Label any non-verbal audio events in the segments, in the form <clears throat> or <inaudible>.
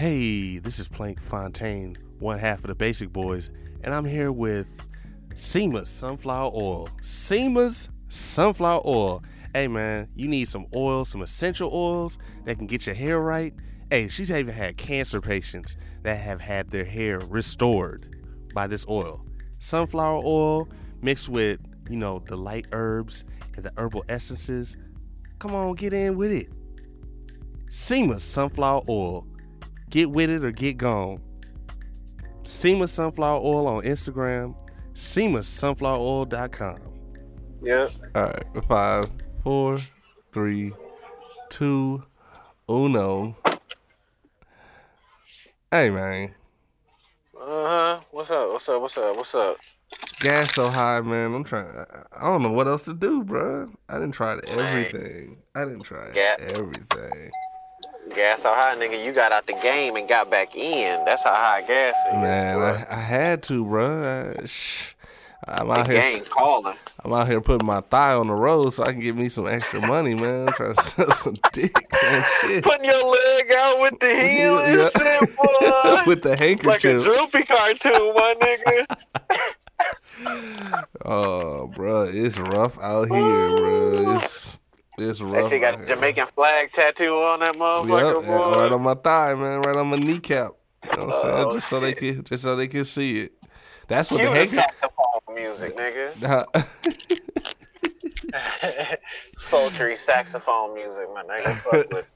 Hey, this is Plank Fontaine, one half of the Basic Boys, and I'm here with SEMA's Sunflower Oil. SEMA's Sunflower Oil. Hey man, you need some oil, some essential oils that can get your hair right. Hey, she's even had cancer patients that have had their hair restored by this oil. Sunflower oil mixed with, you know, the light herbs and the herbal essences. Come on, get in with it. SEMA's Sunflower Oil. Get with it or get gone. SEMA Sunflower Oil on Instagram. SEMASunflowerOil.com. Yep. All right, five, four, three, two, uno. Hey man, Uh huh. What's up? What's up? What's up? What's up? gas so high, man. I'm trying. I don't know what else to do, bro. I didn't try everything. I didn't try Gas. everything. Gas so high, nigga. You got out the game and got back in. That's how high gas is. Man. I, I had to, bro. I, shh. I'm out the here. game calling. I'm out here putting my thigh on the road so I can get me some extra money, man. I'm trying to <laughs> sell some dick, and Shit. Putting your leg out with the heel and Yeah. shit, <laughs> boy. With the handkerchief. like a droopy cartoon, my nigga. <laughs> Oh, bro, it's rough out here, bro. It's it's That rough. shit got out a here. Jamaican flag tattoo on that Yep, motherfucker, boy. right on my thigh, man. Right on my kneecap. You know what I'm saying? Oh, just so they shit. can, just so they can see it. That's what Cue the handkerchief. saxophone music, nigga. <laughs> <laughs> Sultry saxophone music, my nigga. Fuck with. <laughs>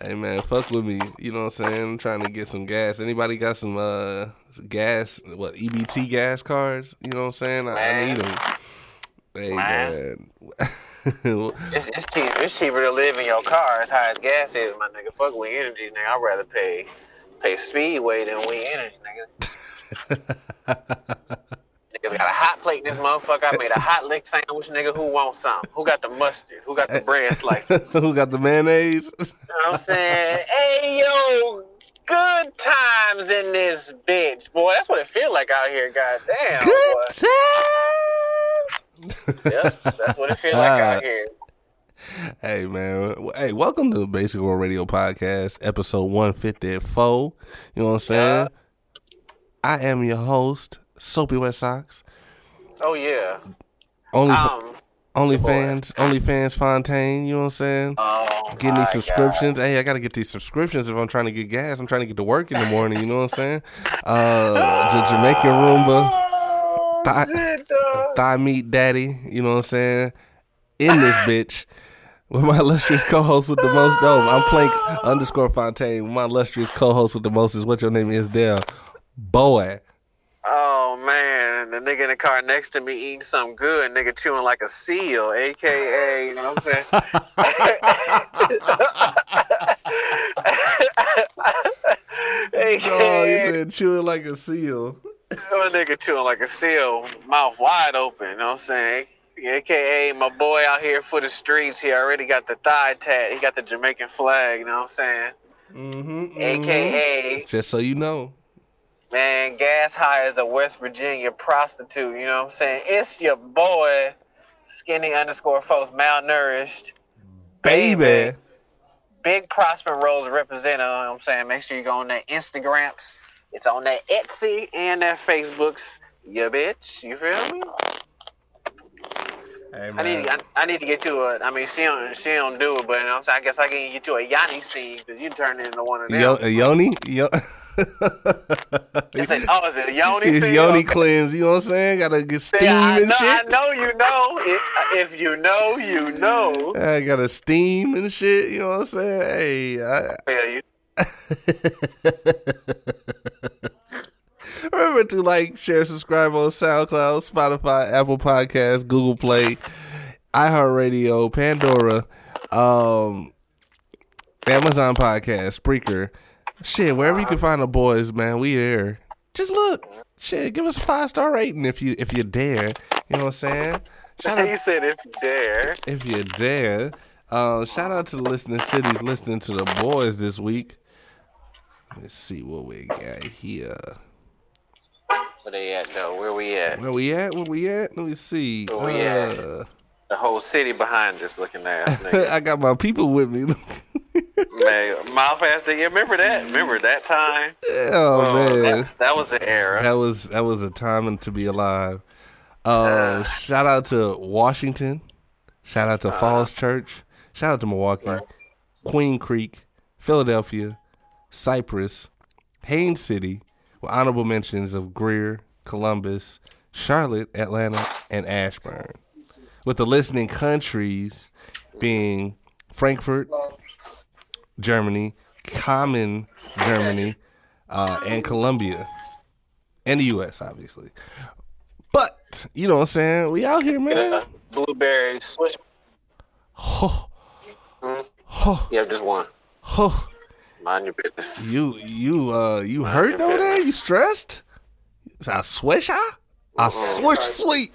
Hey man, fuck with me. You know what I'm saying? I'm trying to get some gas. Anybody got some uh gas? What EBT gas cards? You know what I'm saying? I, I need them. Hey Man. man. It's, it's cheap. It's cheaper to live in your car as high as gas is, my nigga. Fuck we energy, nigga. I'd rather pay pay speedway than we energy, nigga. <laughs> Niggas got a hot plate in this motherfucker. I made a hot lick sandwich, nigga. Who wants some? Who got the mustard? Who got the bread <laughs> slices? Who got the mayonnaise? know what I'm saying? <laughs> Hey yo, good times in this bitch, boy. That's what it feel like out here. Goddamn, Good boy. times. Yep, that's what it feel like out <laughs> here. Hey man, hey, welcome to the Basic World Radio Podcast, episode one fifty four. You know what I'm saying? I am your host, Soapy Wet Socks. Oh yeah. Only Um. OnlyFans, OnlyFans Fontaine. You know what I'm saying? Oh, Getting these subscriptions. Hey, I gotta get these subscriptions if I'm trying to get gas. I'm trying to get to work in the morning. You know what I'm saying? Uh, Jamaican Roomba, <laughs> Oh, Thigh- meat daddy. You know what I'm saying? In this <laughs> bitch. With my illustrious co-host with the most dope. I'm Plank underscore Fontaine. With my illustrious co-host with the most is what your name is, Dale. Boy. Oh man, the nigga in the car next to me eating something good, nigga chewing like a seal, aka, you know what I'm saying? <laughs> <laughs> Oh, you said chewing like a seal. That nigga chewing like a seal, mouth wide open, you know what I'm saying? AKA my boy out here for the streets, he already got the thigh tat, he got the Jamaican flag, you know what I'm saying? Mm-hmm, AKA Just so you know. Man, gas high as a West Virginia prostitute, you know what I'm saying? It's your boy, skinny underscore folks, malnourished. Baby. Big Prosper Rose representative, you know what I'm saying? Make sure you go on their Instagrams. It's on their Etsy and their Facebooks. You bitch, you feel me? Hey, I need, I, I need to get you a. I mean, she don't, she don't do it, but you know what I'm saying. I guess I can get you a Yanni scene because you turn into one of them. Yo, uh, Yoni? Yo- <laughs> It's a- oh, is it a Yoni it's scene? Yoni Okay. cleanse, you know what I'm saying? Gotta get steam See, I and know, I shit. know you know. If, if you know, you know. I gotta steam and shit, you know what I'm saying? Hey, I, Yeah, you. <laughs> Remember to like, share, subscribe on SoundCloud, Spotify, Apple Podcasts, Google Play, iHeartRadio, Pandora, um, Amazon Podcast, Spreaker. Shit, wherever you can find the boys, man, we here. Just look. Shit, give us a five star rating if you if you dare. You know what I'm saying? Shout out He said, "If you dare." if you dare. Uh, shout out to the listening cities listening to the boys this week. Let's see what we got here. Where they at though? Where we at? Where we at? Where we at? Let me see. Where we at? Uh, The whole city behind us looking ass nigga. <laughs> I got my people with me. <laughs> Man, mouth ass nigga. Remember that? Remember that time? Oh, man. that, that was an era. That was that was a time to be alive. Uh, shout out to Washington. Shout out to Falls Church. Shout out to Milwaukee, Right. Queen Creek, Philadelphia, Cypress, Haines City, with honorable mentions of Greer, Columbus, Charlotte, Atlanta, and Ashburn. With the listening countries being Frankfurt, Germany, Common, Germany, uh, and Colombia and the U.S. obviously. But you know what I'm saying? We out here, man. Blueberry swish. Ho, Mhm. ho, Yeah, just one. ho. Mind your business. You, you, uh, you hurt over there? You stressed? Is I swish, huh? I swish sweet.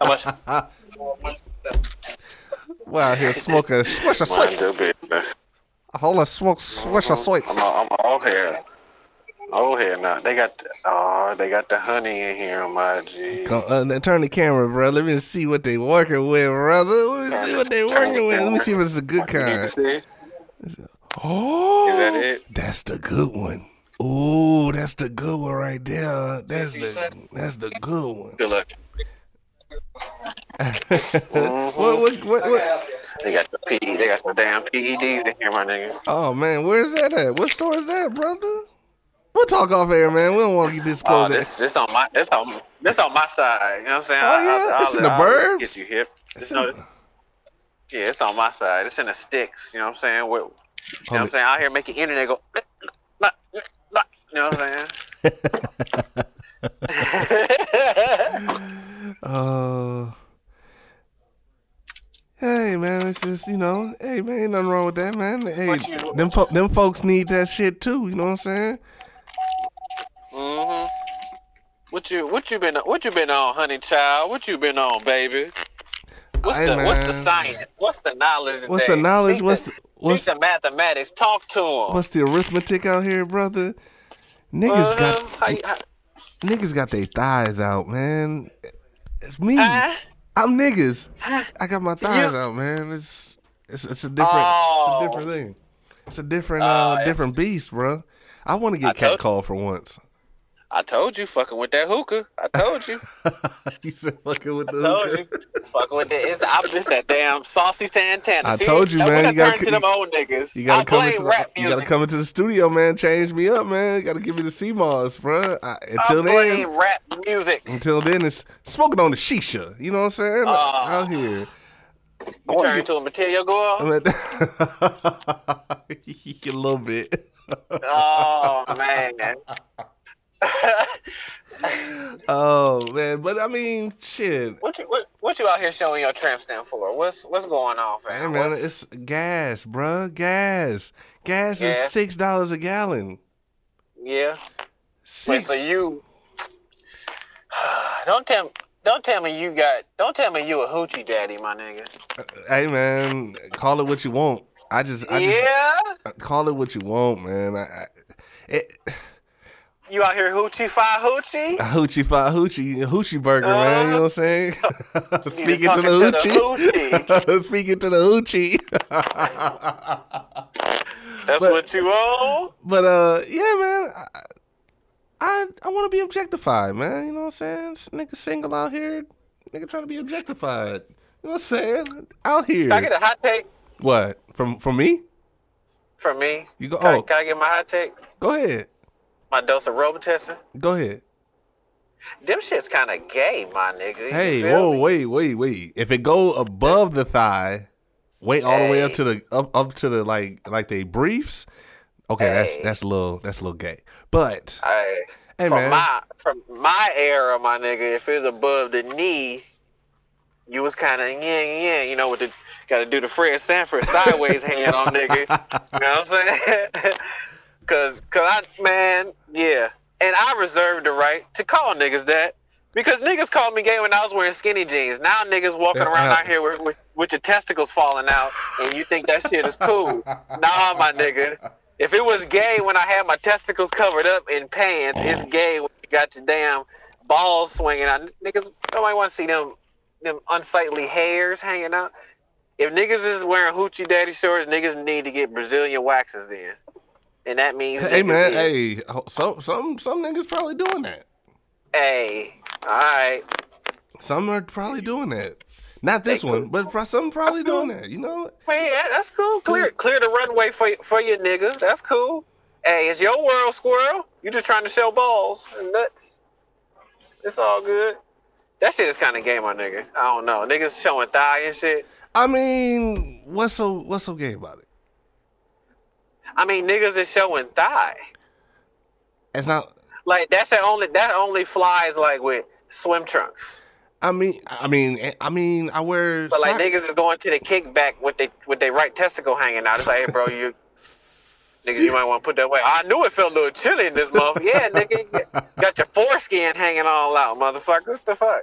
How much? <laughs> we out here smoking swish a Mind your sweet. business. Hold on, smoke Swisher Sweet. I'm, I'm all here. Oh here now. They got the, oh they got the honey in here on my G. Come, uh, turn the camera, bro. Let me see what they working with, brother. Let me see what they working with. Let me see if it's a good kind. See? Oh, Is that it? That's the good one. Ooh, that's the good one right there. That's the that's the good one. Good luck. <laughs> what, what, what, what? They got the P. They got the damn PEDs in here, my nigga. Oh man, where's that at? What store is that, brother? We'll talk off air, man. We don't want to get Oh, disclosed. this this on my this on this on my side. You know what I'm saying? Oh, yeah? It's in the I'll burbs? Get you hip. It's It's, no, in- it's, yeah, it's on my side. It's in the sticks. You know what I'm saying? With, you know what I'm saying? Out here making the internet go. You know what I'm saying? Uh, <laughs> hey man, it's just you know, hey man, ain't nothing wrong with that, man. Hey, them fo- them folks need that shit too. You know what I'm saying? hmm What you what you been what you been on, honey child? What you been on, baby? What's Hey, the what's the science? What's the knowledge? What's the knowledge? Speak What's the, <laughs> what's the mathematics? Talk to him. what's the arithmetic out here, brother? Niggas got Uh-huh. How you- how- niggas got their thighs out, man. It's me. Huh? I'm niggas. I got my thighs You- out, man. It's it's it's a different Oh. it's a different thing. It's a different Oh, uh different beast, bro. I want to get catcalled for once. I told you, fucking with that hookah. I told you. <laughs> he said fucking with the told hookah. you. Fucking with that. It's, the, opposite. that damn saucy Santana. I See, told you, man, you gotta- turn to them old niggas. You gotta I come into the, you gotta come into the studio, man. Change me up, man. You gotta give me the sea moss, bro. I, I until then, rap music. until then, it's smoking on the shisha. You know what I'm saying? Oh. Out here. I You wanna turn get- to a material girl. A <laughs> little bit. oh man. <laughs> Oh man, but I mean, shit. what you what, what you out here showing your tramp stamp for? What's what's going on, fam? Hey man, it's gas, bruh. Gas. Gas is six dollars a gallon. yeah. Wait, Six. so you <sighs> don't tell don't tell me you got don't tell me you a hoochie daddy, my nigga. Uh, hey man, call it what you want. I just, I yeah. just call it what you want, man. I, I, it, You out here hoochie fi hoochie? hoochie fi hoochie hoochie burger, man. You know what I'm saying? <laughs> <laughs> Speaking to the to the hoochie. <laughs> Speaking to the hoochie. That's But- what you own? But uh, yeah, man. I I, I want to be objectified, man. You know what I'm saying? This nigga single out here, nigga trying to be objectified. You know what I'm saying? Out here. Can I get a hot take what from from me? from me? You go. Can, Oh, can I get my hot take? go ahead. My dose of Robitussin? Go ahead. Them shit's kind of gay, my nigga. You Hey, whoa, me? wait, wait, wait. If it go above the thigh, wait all the way up to the up up to the like like they briefs. Okay, that's Hey. that's a little that's a little gay. But Hey, hey, from man, my from my era, my nigga, if it was above the knee, you was kind of yeah, yeah, you know, with the got to do the Fred Sanford sideways hand on nigga. You know what I'm saying? <laughs> Cause, cause I man, yeah, and I reserve the right to call niggas that. Because niggas called me gay when I was wearing skinny jeans. Now niggas walking around uh, out here with, with, with your testicles falling out, and you think that shit is cool. <laughs> Nah, my nigga. If it was gay when I had my testicles covered up in pants, it's gay when you got your damn balls swinging out. Niggas, nobody want to see them them unsightly hairs hanging out. if niggas is wearing hoochie daddy shorts, niggas need to get Brazilian waxes then, and that means Hey man, hey, some some some niggas probably doing that. hey, all right. Some are probably doing that. Not this They one, cool. but some probably doing that. You know, Man, that's cool. Clear, clear the runway for for your nigga. That's cool. Hey, it's your world, squirrel. You just trying to show balls and nuts. It's all good. That shit is kind of gay, my nigga. I don't know. Niggas showing thigh and shit. I mean, what's so what's so gay about it? I mean, niggas is showing thigh. It's not. Like that's the only that only flies like with swim trunks. I mean, I mean, I mean, I wear. But like sock- niggas is going to the kickback with they with their right testicle hanging out. It's like, hey, bro, you niggas, you might want to put that away. I knew it felt a little chilly in this month. Yeah, nigga, got your foreskin hanging all out, motherfucker. What the fuck?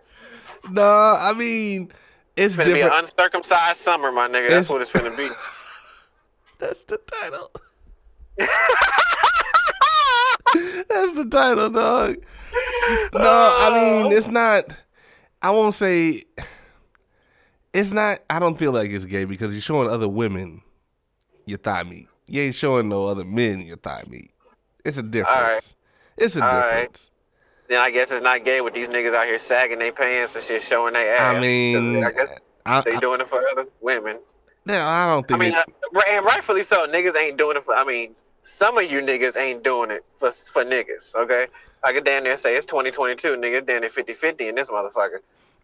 No, I mean, it's It's gonna be an uncircumcised summer, my nigga. That's It's- what it's gonna be. <laughs> That's the title. <laughs> That's the title, dog. No, I mean, it's not. I won't say. It's not. I don't feel like it's gay because you're showing other women your thigh meat. You ain't showing no other men your thigh meat. It's a difference. right. It's a All right. difference. Then I guess it's not gay with these niggas out here sagging their pants and shit, showing their ass. I mean, I guess I, they I, doing it for other women. No, I don't think. I mean, it, uh, and rightfully so. Niggas ain't doing it for. I mean, some of you niggas ain't doing it for for niggas. Okay, I could damn near say it's 2022, nigga. Damn near 50-50 in this motherfucker. <laughs>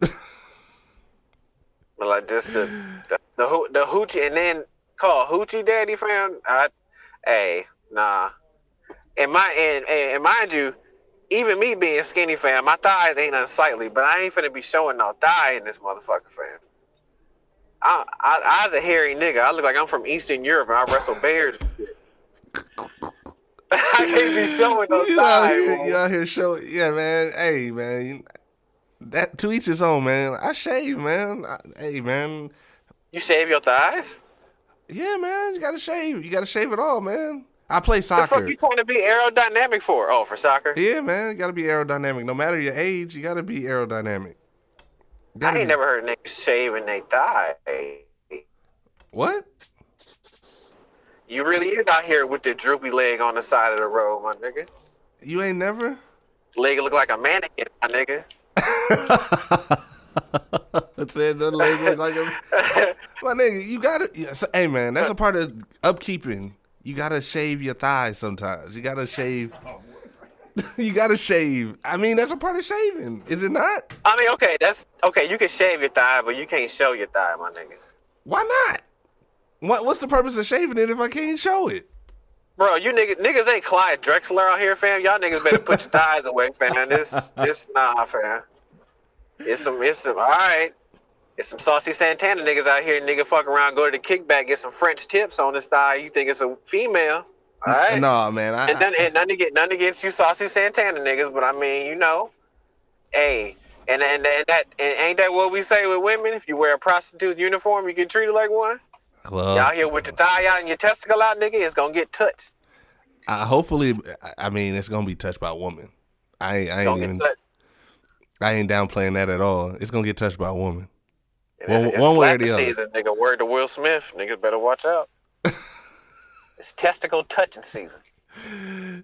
but like just the the the, the hoochie, and then call hoochie daddy fam. I, hey, nah. And my and, and and mind you, even me being skinny fam, my thighs ain't unsightly, but I ain't finna be showing no thigh in this motherfucker fam. I, I, I was a hairy nigga. I look like I'm from Eastern Europe and I wrestle bears. <laughs> I can't be showing no you out thighs. here, you out here showing, yeah, man. Hey, man, that to each his own, man. I shave, man. I, hey, man. You shave your thighs? Yeah, man. You gotta shave. You gotta shave it all, man. I play soccer. The fuck you trying to be aerodynamic for? Oh, for soccer? Yeah, man. You gotta be aerodynamic. No matter your age, you gotta be aerodynamic. I ain't be- never heard niggas shaving they thigh. What? You really is out here with the droopy leg on the side of the road, my nigga. You ain't never? Leg look like a mannequin, my nigga. <laughs> Said the leg look like a <laughs> my nigga. You gotta. Yeah, so, hey, man. That's a part of upkeeping. You gotta shave your thighs sometimes. You gotta shave. <laughs> you gotta shave. I mean, that's a part of shaving, is it not? I mean, okay, that's okay. You can shave your thigh, but you can't show your thigh, my nigga. Why not? What What's the purpose of shaving it if I can't show it? Bro, you niggas, niggas ain't Clyde Drexler out here, fam. Y'all niggas better put your thighs away, fam. This, this, nah, fam. It's some, it's some, all right. It's some saucy Santana niggas out here. Nigga fuck around, go to the kickback, get some French tips on his thigh. You think it's a female, all right? No, man. I, And none, and none, against, none against you saucy Santana niggas, but I mean, you know, hey, and and, and that and ain't that what we say with women? If you wear a prostitute uniform, you get treated like one. well, Y'all here with your thigh out and your testicle out, nigga, it's gonna get touched. I, hopefully, I- mean, it's gonna be touched by a woman. I ain't, I ain't Gonna even. get touched. I ain't downplaying that at all. It's gonna get touched by a woman. One- one way or the other. Season, nigga, word to Will Smith. Niggas better watch out. It's testicle touching season.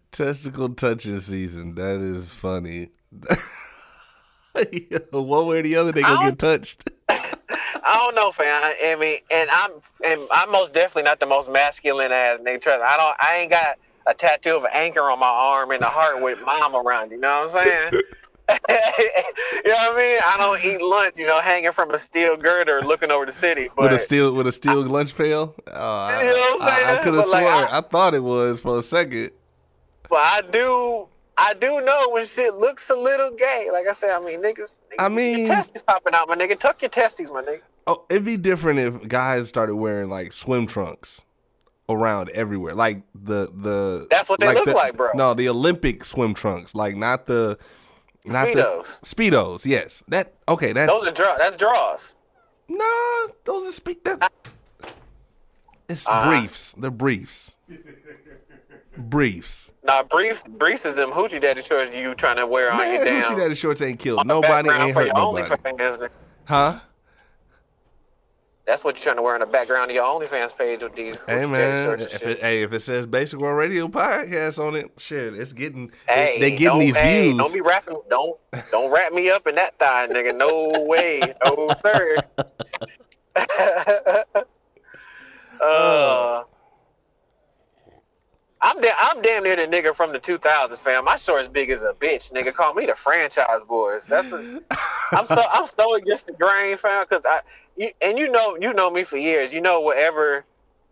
<laughs> Testicle touching season. That is funny. <laughs> One way or the other, they gonna get <laughs> touched. I don't know, fam. I, mean, and I'm and I'm most definitely not the most masculine ass nigga. Trust me, I don't. I ain't got a tattoo of an anchor on my arm and a heart with mom around. You know what I'm saying? <laughs> you know what I mean? I don't eat lunch, you know, hanging from a steel girder, looking over the city. But with a steel with a steel lunch pail. Oh, I, You know what I'm saying? I, saying? could have But, like, sworn. I- I, thought it was for a second. But I do, I do know when shit looks a little gay. Like I said, I mean, niggas, I mean- testes popping out, my nigga. Tuck your testes, my nigga. Oh, it'd be different if guys started wearing like swim trunks around everywhere, like the the. That's what they look the- like, bro. No, the Olympic swim trunks, like not the. Not Speedos. the speedos. Yes, that okay. That's Those are draw. That's draws. Nah, Those are speak. That's it's Uh-huh. briefs. They're briefs. briefs. Nah, briefs, briefs is them hoochie daddy shorts you trying to wear on Man, your damn. Hoochie Daddy shorts ain't killed nobody. Ain't hurt nobody. Huh? That's what you're trying to wear in the background of your OnlyFans page with these. Hey man, if it, hey, if it says Basic World Radio podcast on it, shit, it's getting Hey, they, they getting these hey, views. Don't be wrapping. Don't don't wrap me up in that thigh, nigga. No way, no sir. <laughs> <laughs> uh, I'm da- I'm damn near the nigga from the 2000s, fam. My shorts big as a bitch, nigga. Call me the franchise boys. That's a, I'm so I'm so against the grain, fam. Cause I you, and you know you know me for years. You know whatever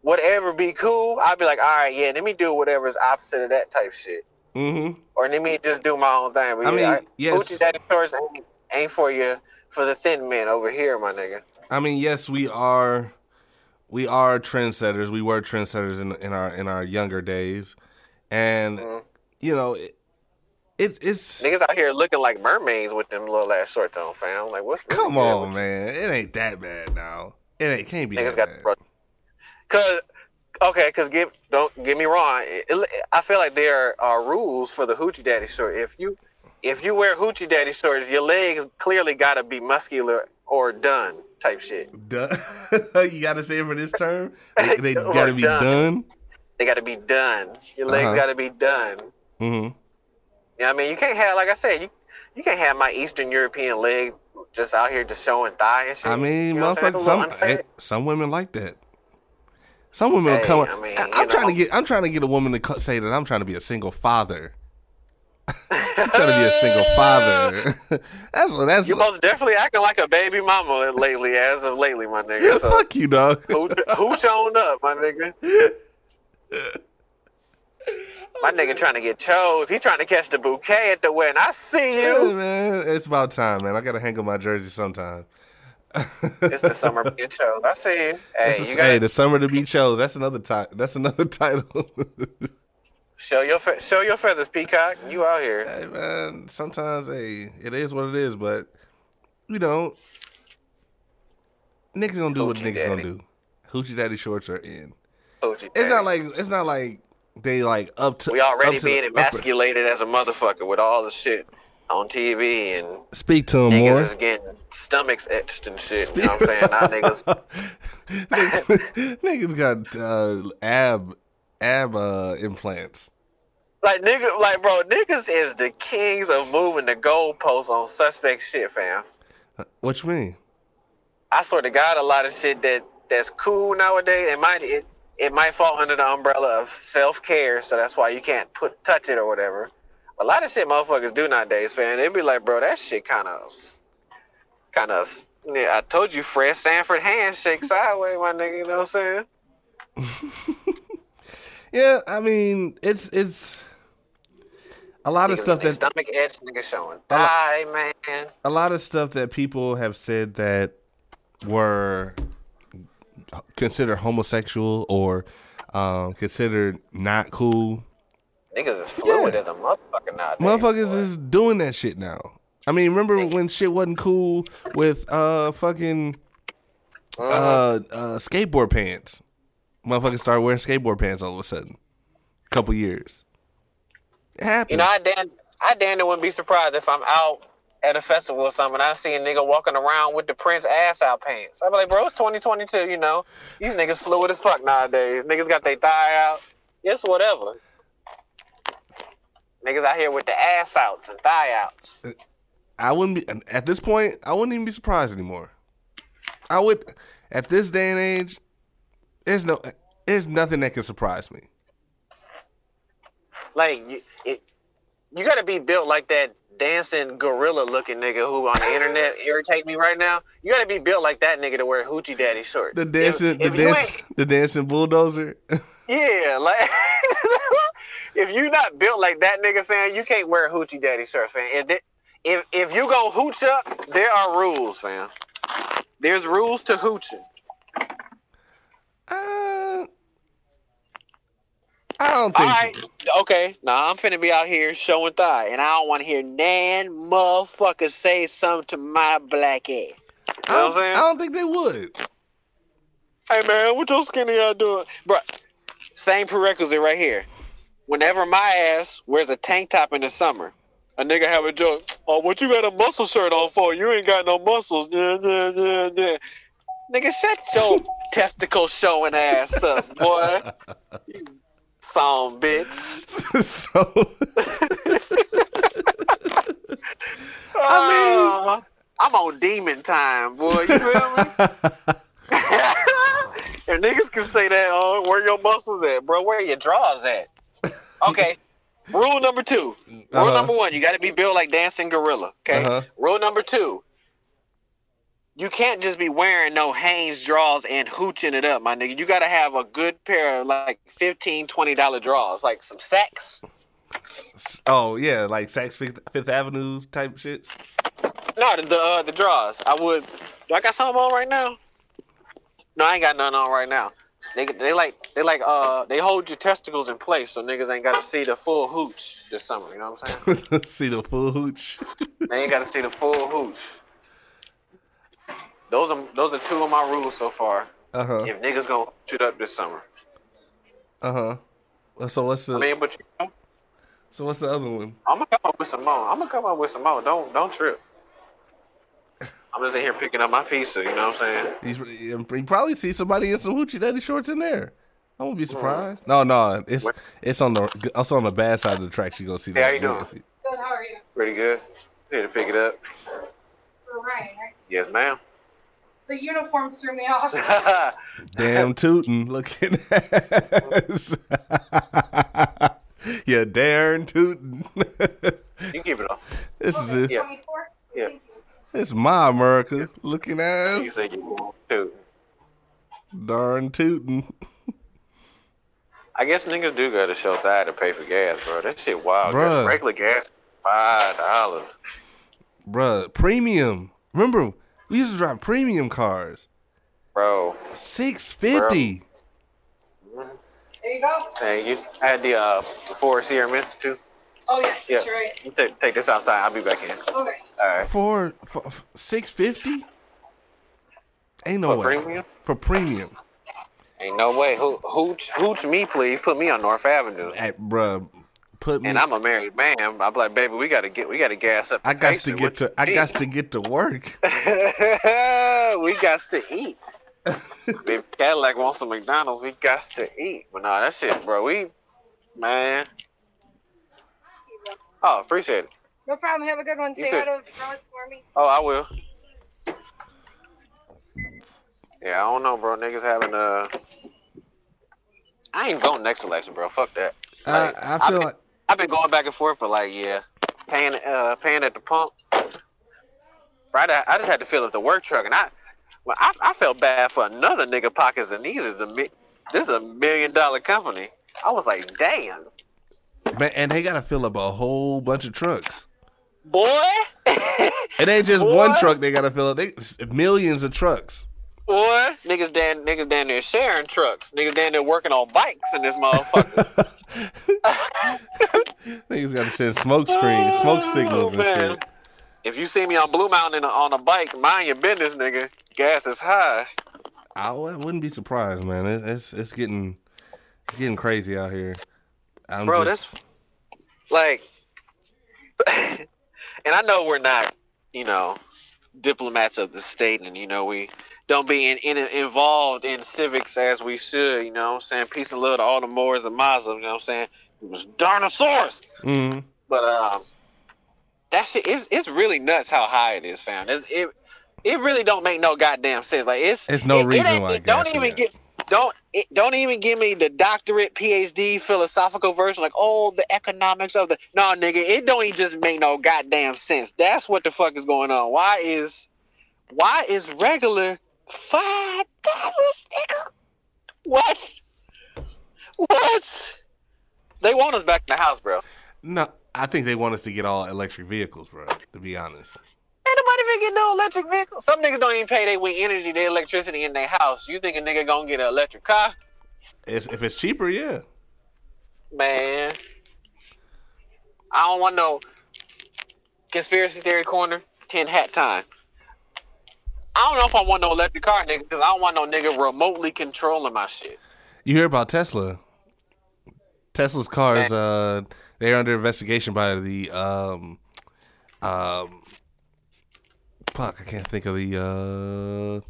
whatever be cool. I'll be like, all right, yeah. Let me do whatever is opposite of that type shit mm-hmm. or let me just do my own thing. But I yeah, mean, yes. Gucci Daddy shorts ain't, ain't for you for the thin men over here, my nigga. I mean, yes, we are we are trendsetters. We were trendsetters in in our in our younger days, and Mhm. you know, it, it it's Niggas out here looking like mermaids with them little ass shorts on, fam. Like, what's really come on, with man. It ain't that bad now. It ain't can't be? Niggas that got bad. bro- Cause okay, cause get don't get me wrong. It- it- I feel like there are rules for the hoochie daddy short. If you if you wear hoochie daddy shorts, your legs clearly gotta be muscular or done type shit. Done. <laughs> you got to say it for this term. They, they <laughs> got to be done. done. They gotta be done. Your legs Uh-huh. gotta be done. hmm You know what I mean? You can't have, like I said, you you can't have my Eastern European leg just out here just showing thigh and shit. I mean, You know what I'm saying? motherfuckers. That's a Some some women like that. Some women will Hey, come. I mean, I, you am trying to get. I'm trying to get a woman to say that I'm trying to be a single father. <laughs> I'm trying to be a single father. <laughs> <laughs> that's what. That's. You most definitely acting like a baby mama lately, as of lately, my nigga. So Fuck you, dog. who who showing up, my nigga? My nigga trying to get chose. He trying to catch the bouquet at the wedding. I see Hey, you. man, it's about time, man. I gotta hang up my jersey sometime. It's the summer being chose. I see you. Hey, the, you gotta the summer to be chose. That's another title. That's another <laughs> title. show your fe- show your feathers, peacock. You out here. hey, man. Sometimes, hey, it is what it is. But you know, niggas gonna do what Hoochie niggas gonna do. Hoochie daddy shorts are in. Hoochie It's not like it's not like they like up to. We already to being the upper- emasculated as a motherfucker with all the shit on TV and Speak to him niggas more. is getting stomachs etched and shit. You know what I'm saying? Now niggas, niggas, <laughs> niggas got uh, ab ab uh, implants. like nigga, like bro, niggas is the kings of moving the goalposts on suspect shit, fam. What you mean? I swear to God, a lot of shit that that's cool nowadays, it might it, it might fall under the umbrella of self care, so that's why you can't put touch it or whatever. A lot of shit motherfuckers do nowadays, fam. They be like, bro, that shit kind of, kind of. Yeah, I told you, Fred Sanford handshake sideways, my nigga. You know what I'm saying? <laughs> Yeah, I mean, it's it's a lot of stuff that stomach edge nigga showing. A lot- man. a lot of stuff that people have said that were considered homosexual or um, considered not cool. Niggas is fluid Yeah. as a motherfucker nowadays. Motherfuckers boy. is doing that shit now. I mean, remember when shit wasn't cool with uh fucking uh, Mhm. uh skateboard pants? Motherfuckers started wearing skateboard pants all of a sudden. A Couple years. It happens. You know, I damn, I damn wouldn't be surprised if I'm out at a festival or something. I see a nigga walking around with the Prince ass out pants. I'm like, bro, it's 2022. You know, these niggas fluid as fuck nowadays. Niggas got their thigh out. It's whatever. Niggas out here with the ass outs and thigh outs. Uh, I wouldn't be at this point. I wouldn't even be surprised anymore. I would at this day and age. There's no, there's nothing that can surprise me. Like you, it, you got to be built like that dancing gorilla looking nigga who on the internet irritate me right now. You got to be built like that nigga to wear hoochie daddy shorts. The dancing, If- if the dance, the dancing bulldozer. <laughs> Yeah, like <laughs> if you not built like that nigga, fan, you can't wear hoochie daddy shirts, fan. If they, if if you gonna hooch up, there are rules, fam. There's rules to hooching. uh, I don't think. right, so. okay. Now I'm finna be out here showing thigh, and I don't want to hear nan motherfucker say something to my black ass. You I know don't, what I'm saying? I don't think they would. Hey man, what your skinny ass doing, bro? Same prerequisite right here. Whenever my ass wears a tank top in the summer, a nigga have a joke. Oh, what you got a muscle shirt on for? You ain't got no muscles. Yeah, yeah, yeah, yeah. Nigga, shut your <laughs> testicle showing ass up, boy. You <laughs> song bitch. <laughs> so <laughs> I mean, I'm on demon time, boy. You feel me? <laughs> if niggas can say that, oh, where your muscles at, bro? Where your drawers at? Okay. Rule number two. Rule Uh-huh. number one, you got to be built like dancing gorilla. Okay. Uh-huh. Rule number two. You can't just be wearing no Hanes draws and hooching it up, my nigga. You got to have a good pair of like 15 $20 draws, like some Saxx. oh yeah, like Saks Fifth, Fifth Avenue type shits. No, the the, uh, the draws. I would. Do I got something on right now? No, I ain't got nothing on right now. They they like they like uh they hold your testicles in place so niggas ain't got to see the full hooch this summer. You know what I'm saying? <laughs> See the full hooch. they ain't got to see the full hooch. Those are those are two of my rules so far. Uh huh. If niggas gonna shoot up this summer, Uh huh. So what's the I mean, but you know, so what's the other one? I'm gonna come up with some more. I'm gonna come up with some more. Don't don't trip. I'm just in here picking up my pizza. You know what I'm saying? He's, you probably see somebody in some hoochie daddy shorts in there. I won't be surprised. No, no, it's it's on the it's on the bad side of the tracks. You gonna see that? how you doing? Good, how are you? Pretty good. Here to pick it up. For Ryan, right? Yes, ma'am. The uniform threw me off. <laughs> Damn <laughs> tootin' looking ass. <laughs> yeah, darn tootin'. you keep it on. this is it. Yeah. Yeah. It's my America looking ass. you want to. Darn tootin'. I guess niggas do go to show thigh to pay for gas, bro. That shit wild. Bruh. Regular gas, five dollars. Bruh, premium. Remember, we used to drive premium cars. Bro, Six fifty. There you go. Thank you I had the uh the Ford Sierra Mist too. Oh, yes, Yeah. that's right. You take take this outside. I'll be back in. Okay. All right. For, for six fifty? Ain't no For way. premium? For premium. Ain't no way. Who hooch hooch me, please. Put me on North Avenue. Hey, bruh, put me. And I'm a married man. I'm like, baby, we gotta get we gotta gas up. I got to get to. I got to get to work. <laughs> we got to eat. <laughs> if Cadillac wants some McDonald's, we got to eat. But nah, that shit, bro. We, man. Oh, appreciate it. No problem. Have a good one. You Say too. hi to Rose for me. Oh, I will. Yeah, I don't know, bro. Niggas having uh. I ain't voting next election, bro. Fuck that. I, Like, I I've feel been- like I've been going back and forth, but like, yeah, paying uh paying at the pump. Right, I, I just had to fill up the work truck, and I, well, I, I felt bad for another nigga pockets, and these is a this is a million dollar company. I was like, damn, man, and they gotta fill up a whole bunch of trucks. boy, It ain't just Boy. one truck they gotta fill up. They millions of trucks. Boy, niggas down niggas down there sharing trucks, niggas down there working on bikes in this motherfucker. <laughs> Niggas gotta send smoke screens, smoke oh, signals Oh, man. shit. if you see me on Blue Mountain on a bike, mind your business, nigga. Gas is high. I wouldn't be surprised, man. It, it's it's getting it's getting crazy out here. I'm Bro, just, that's like, <laughs> and I know we're not, you know, diplomats of the state, and you know we don't be in, in involved in civics as we should. You know, what I'm saying peace and love to all the Moors and Muslims. You know, what I'm saying it was Darnosaurus, Mhm. but um, that shit is it's really nuts how high it is, fam. It's, it it really don't make no goddamn sense. Like it's It's no it- it reason ain't- why it don't even get don't it, don't even give me the doctorate PhD philosophical version like oh the economics of the no nigga it don't even just make no goddamn sense. That's what the fuck is going on. Why is why is regular five dollars, nigga? What? What? They want us back in the house, bro. no. I think they want us to get all electric vehicles, bro. To be honest, Ain't nobody finna get no electric vehicle. Some niggas don't even pay their wind energy, their electricity in their house. You think a nigga gonna get an electric car? it's, if it's cheaper, yeah. Man. I don't want no conspiracy theory corner, Ten hat time. I don't know if I want no electric car, nigga, because I don't want no nigga remotely controlling my shit. You hear about Tesla? Tesla's cars, uh, they're under investigation by the um, um, fuck, I can't think of the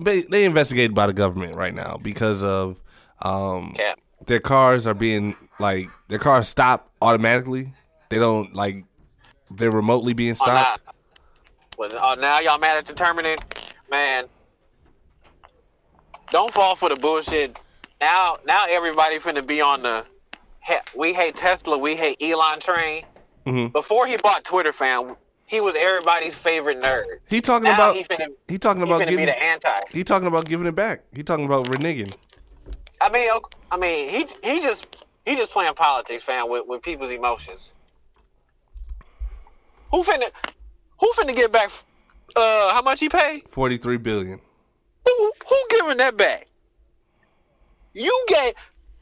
they they investigated by the government right now because of um Cap. their cars are being like their cars stop automatically. They don't like they're remotely being Oh, now, stopped. well, oh, now y'all mad at the Terminator? Man, don't fall for the bullshit. Now, now everybody finna be on the we hate Tesla, we hate Elon train. Mhm. Before he bought Twitter, fam, he was everybody's favorite nerd. He talking Now about he finna, he talking about be giving the anti. he talking about giving it back. He talking about reneging. I mean, I mean, he he just he just playing politics, fam, with, with people's emotions. Who finna who finna get back? Uh, how much he paid? Forty three billion. Who who giving that back? You gave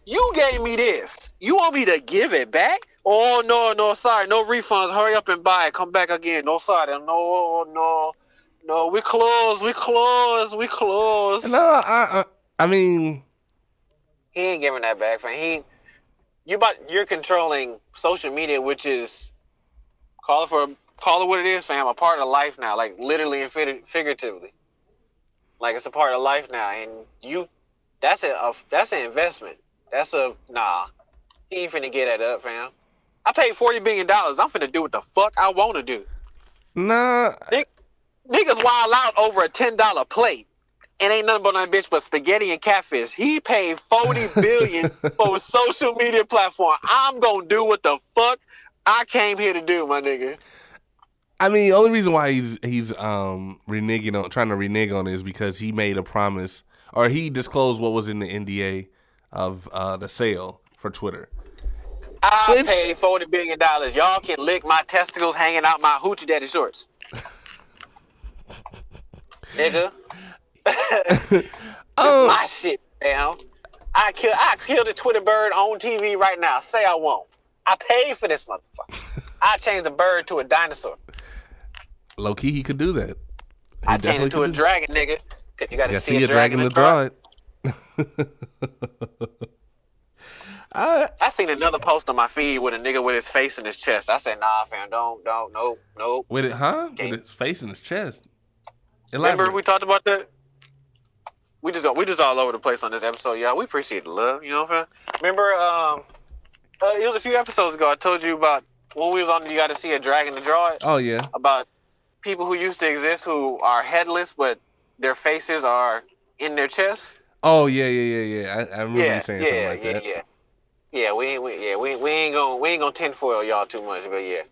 you gave me this. You want me to give it back? Oh no no sorry no refunds. Hurry up and buy it. Come back again. No sorry no no no. We close we close we close. No, I, I I mean He ain't giving that back, fam. He you about you're controlling social media, which is call it for call it what it is, fam. A part of life now, like literally and fig- figuratively. Like it's a part of life now, and you that's a, a that's an investment. That's a nah. He ain't finna get that up, fam. I paid forty billion dollars. I'm finna do what the fuck I want to do. nah. Niggas wild out over a ten dollar plate. And ain't nothing but that bitch but spaghetti and catfish. He paid forty billion <laughs> for a social media platform. I'm gonna do what the fuck I came here to do, my nigga. I mean, the only reason why he's he's um reneging on trying to renege on it is because he made a promise or he disclosed what was in the NDA of uh, the sale for Twitter. I Which- paid forty billion dollars. Y'all can lick my testicles hanging out my hoochie daddy shorts. nigga. <laughs> Oh, my shit, fam. I kill I killed a Twitter bird on TV right now. Say I won't. I paid for this motherfucker. <laughs> I changed the bird to a dinosaur. Low key, he could do that. He I changed it to a dragon, nigga. Cause you gotta Yeah, see, a dragon, to to draw. it. I, I seen another post on my feed with a nigga with his face in his chest. I said, nah, fam, don't, don't, nope, nope. with it, huh? Okay. With his face in his chest. Remember we talked about that? We just we just all over the place on this episode, y'all. We appreciate the love, you know what I'm saying? Remember, um, uh, it was a few episodes ago. I told you about when we was on. You got to see a dragon to draw it. oh yeah. About people who used to exist who are headless, but their faces are in their chest. Oh yeah, yeah, yeah, yeah. I, I remember yeah, you saying yeah, something like yeah, that. yeah. Yeah, we, ain't- we yeah we, we ain't gonna we ain't gonna tinfoil y'all too much, but yeah.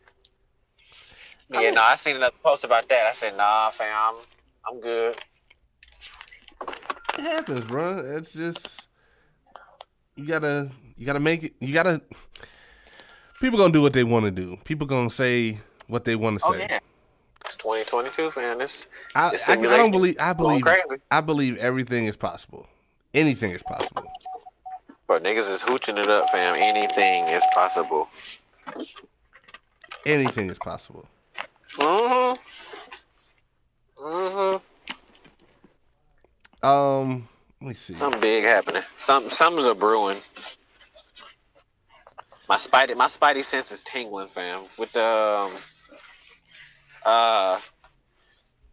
Yeah, no, I seen another post about that. I said, nah, fam, I'm, I'm good. It happens, bro. It's just you gotta you gotta make it. You gotta. People gonna do what they want to do. People gonna say what they want to Oh say. yeah, it's 2022, fam. This I, It's I, I don't believe. I believe. I believe everything is possible. Anything is possible. but niggas is hooching it up, fam. Anything is possible. Anything is possible. Mm-hmm. Mm-hmm. Um, let me see. Something big happening. Some something's a brewing. My spidey my spidey sense is tingling, fam. With the um, uh,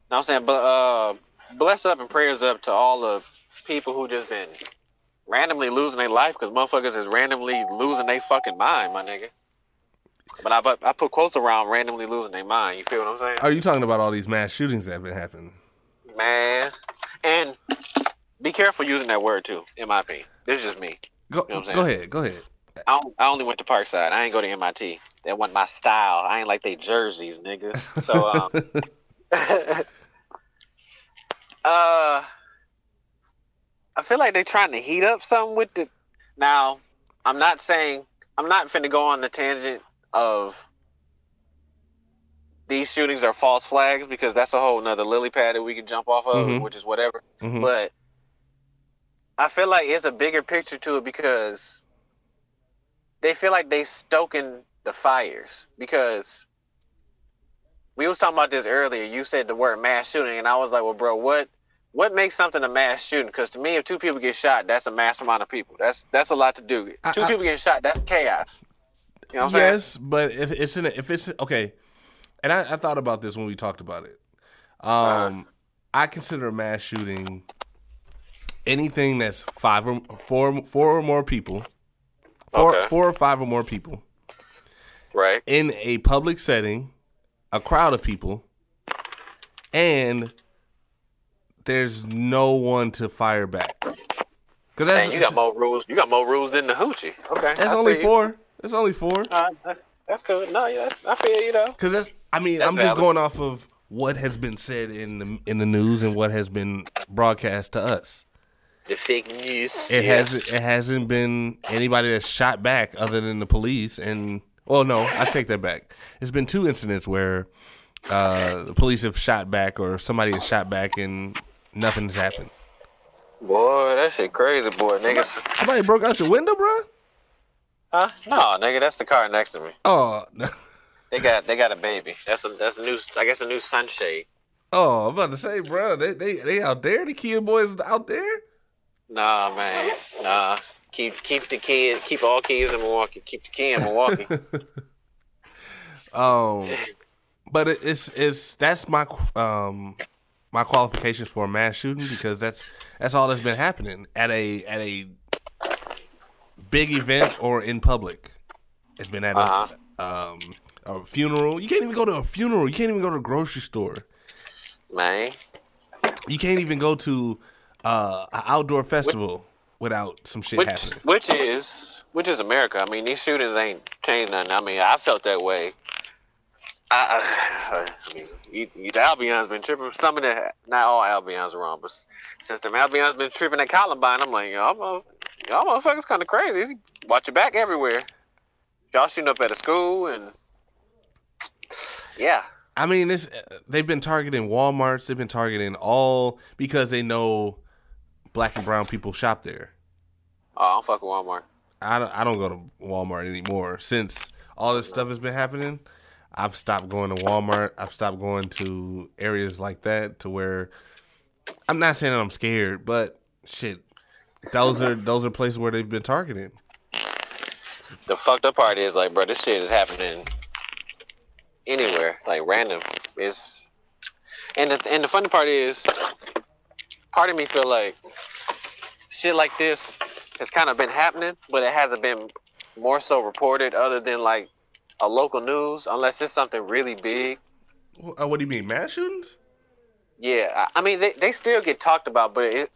know I'm saying, but uh, bless up and prayers up to all the people who just been randomly losing their life because motherfuckers is randomly losing their fucking mind, my nigga. But I but I put quotes around randomly losing their mind. You feel what I'm saying? Are you talking about all these mass shootings that have been happening? Man, and be careful using that word too. In my opinion, this is just me. Go, know I'm saying? go ahead. Go ahead. I, I only went to Parkside. I ain't go to MIT. That wasn't my style. I ain't like they jerseys, nigga. So, um, <laughs> uh, I feel like they're trying to heat up something with the. Now, I'm not saying I'm not finna go on the tangent of these shootings are false flags because that's a whole nother lily pad that we can jump off of, Mhm. which is whatever. Mhm. But I feel like it's a bigger picture to it because they feel like they stoking the fires because we was talking about this earlier. You said the word mass shooting, and I was like, "Well, bro, what what makes something a mass shooting?" Because to me, if two people get shot, that's a mass amount of people. That's that's a lot to do. Two I- people getting shot, that's chaos. You know what I'm saying? yes, but if it's in a, if it's okay, and I, I thought about this when we talked about it. Um, I consider a mass shooting anything that's five or four, four or more people, four, Okay. four or five or more people Right. in a public setting, a crowd of people, and there's no one to fire back. Because that's, Man, you got more rules. You got more rules than the hoochie. Okay. that's I only see you. four. That's only four. Uh, that's, that's good. No, yeah, I feel you though. Because that's, I mean, That's I'm just going off of what has been said in the in the news and what has been broadcast to us. The fake news. It yeah. hasn't it hasn't been anybody that's shot back other than the police and well no, I take that back. It's been two incidents where uh, the police have shot back or somebody has shot back and nothing's happened. Boy, that shit crazy, boy. Niggas. Somebody broke out your window, bro? Huh? No, nigga, that's the car next to me. Oh, They got they got a baby. That's a that's a new I guess a new sunshade. oh, I'm about to say, bro, they they they out there, the kid boys out there. Nah, man. Nah. Keep keep the kid keep all kids in Milwaukee. Keep the kid in Milwaukee. <laughs> Um, but it, it's it's that's my um my qualifications for a mass shooting because that's that's all that's been happening at a at a big event or in public. It's been at Uh-huh. a um a funeral. You can't even go to a funeral. You can't even go to a grocery store. man. You can't even go to uh, an outdoor festival without some shit Which happening. which is which is America. I mean, these shootings ain't changed nothing. I mean, I felt that way. I, I, I mean, you, you, the Albion's been tripping. Some of the not all Albions are wrong, but since the Albion's been tripping at Columbine, I'm like, y'all, y'all motherfuckers kind of crazy. Watch your back everywhere. Y'all shooting up at a school and yeah, I mean, it's uh, they've been targeting WalMarts. They've been targeting all because they know black and brown people shop there. Oh, I don't fuck with Walmart. I don't, I don't go to Walmart anymore since all this stuff has been happening. I've stopped going to Walmart. I've stopped going to areas like that to where I'm not saying that I'm scared, but shit, those are those are places where they've been targeting. The fucked up part is like, bro, this shit is happening anywhere, like random. It's and the and the funny part is, part of me feel like shit like this has kind of been happening, but it hasn't been more so reported, other than like a local news, unless it's something really big. Uh, What do you mean, mass shootings? Yeah, I I mean they, they still get talked about, but it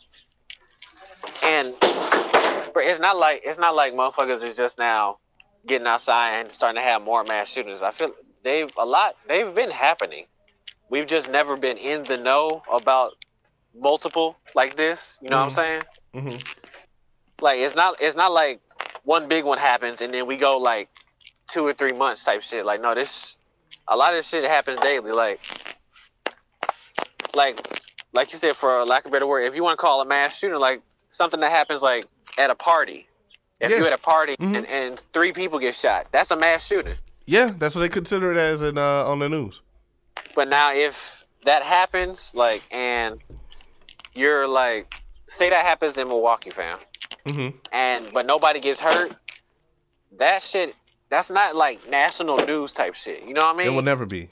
and but it's not like it's not like motherfuckers is just now getting outside and starting to have more mass shootings. I feel they've a lot they've been happening. We've just never been in the know about multiple like this. You know what I'm saying? hmm Like it's not it's not like one big one happens and then we go like two or three months type shit. Like no, this a lot of this shit happens daily. Like like like you said, for lack of a better word, if you want to call a mass shooting, like something that happens like at a party. If Yeah. you at a party Mhm. and, and three people get shot, that's a mass shooting. Yeah, that's what they consider it as in uh, on the news. But now if that happens, like and you're like say that happens in Milwaukee, fam. Hmm and but nobody gets hurt, that shit that's not like national news type shit. You know what I mean? It will never be.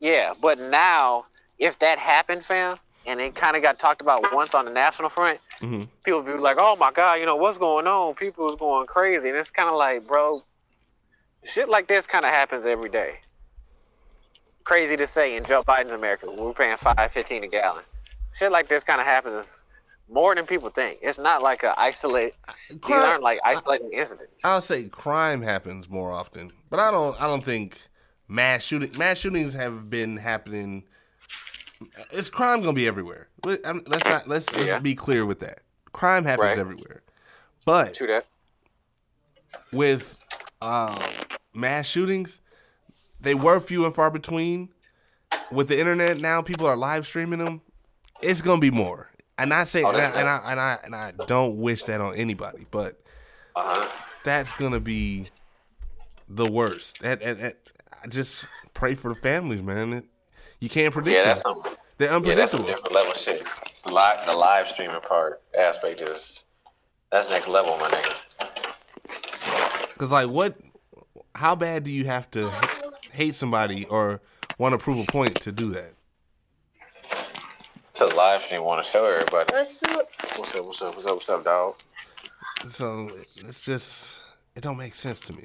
yeah, but now if that happened, fam, and it kind of got talked about once on the national front, hmm people be like, "Oh my god, you know what's going on?" People was going crazy, and it's kind of like, bro, shit like this kind of happens every day. Crazy to say in Joe Biden's America, we're paying five fifteen a gallon. Shit like this kind of happens more than people think. It's not like a isolate. These aren't like isolating incidents. I'll say crime happens more often, but I don't. I don't think mass shooting mass shootings have been happening. It's crime gonna be everywhere. Let's not. Let's let's be clear with that. Crime happens Right. everywhere, but True that. with um, mass shootings, they were few and far between. With the internet now, people are live streaming them. It's gonna be more. And I say, Oh, and, I, and I and I and I don't wish that on anybody, but Uh-huh. that's gonna be the worst. That, that, that- I just pray for the families, man. You can't predict Yeah, that's. They're unpredictable. Yeah, that's different level shit. The live, the live streaming part aspect is that's next level, my nigga. Because like, what? How bad do you have to hate somebody or want to prove a point to do that? To the live stream. Want to show everybody. Let's see. what- What's up? What's up? What's up? What's up, dog? So it's just it don't make sense to me.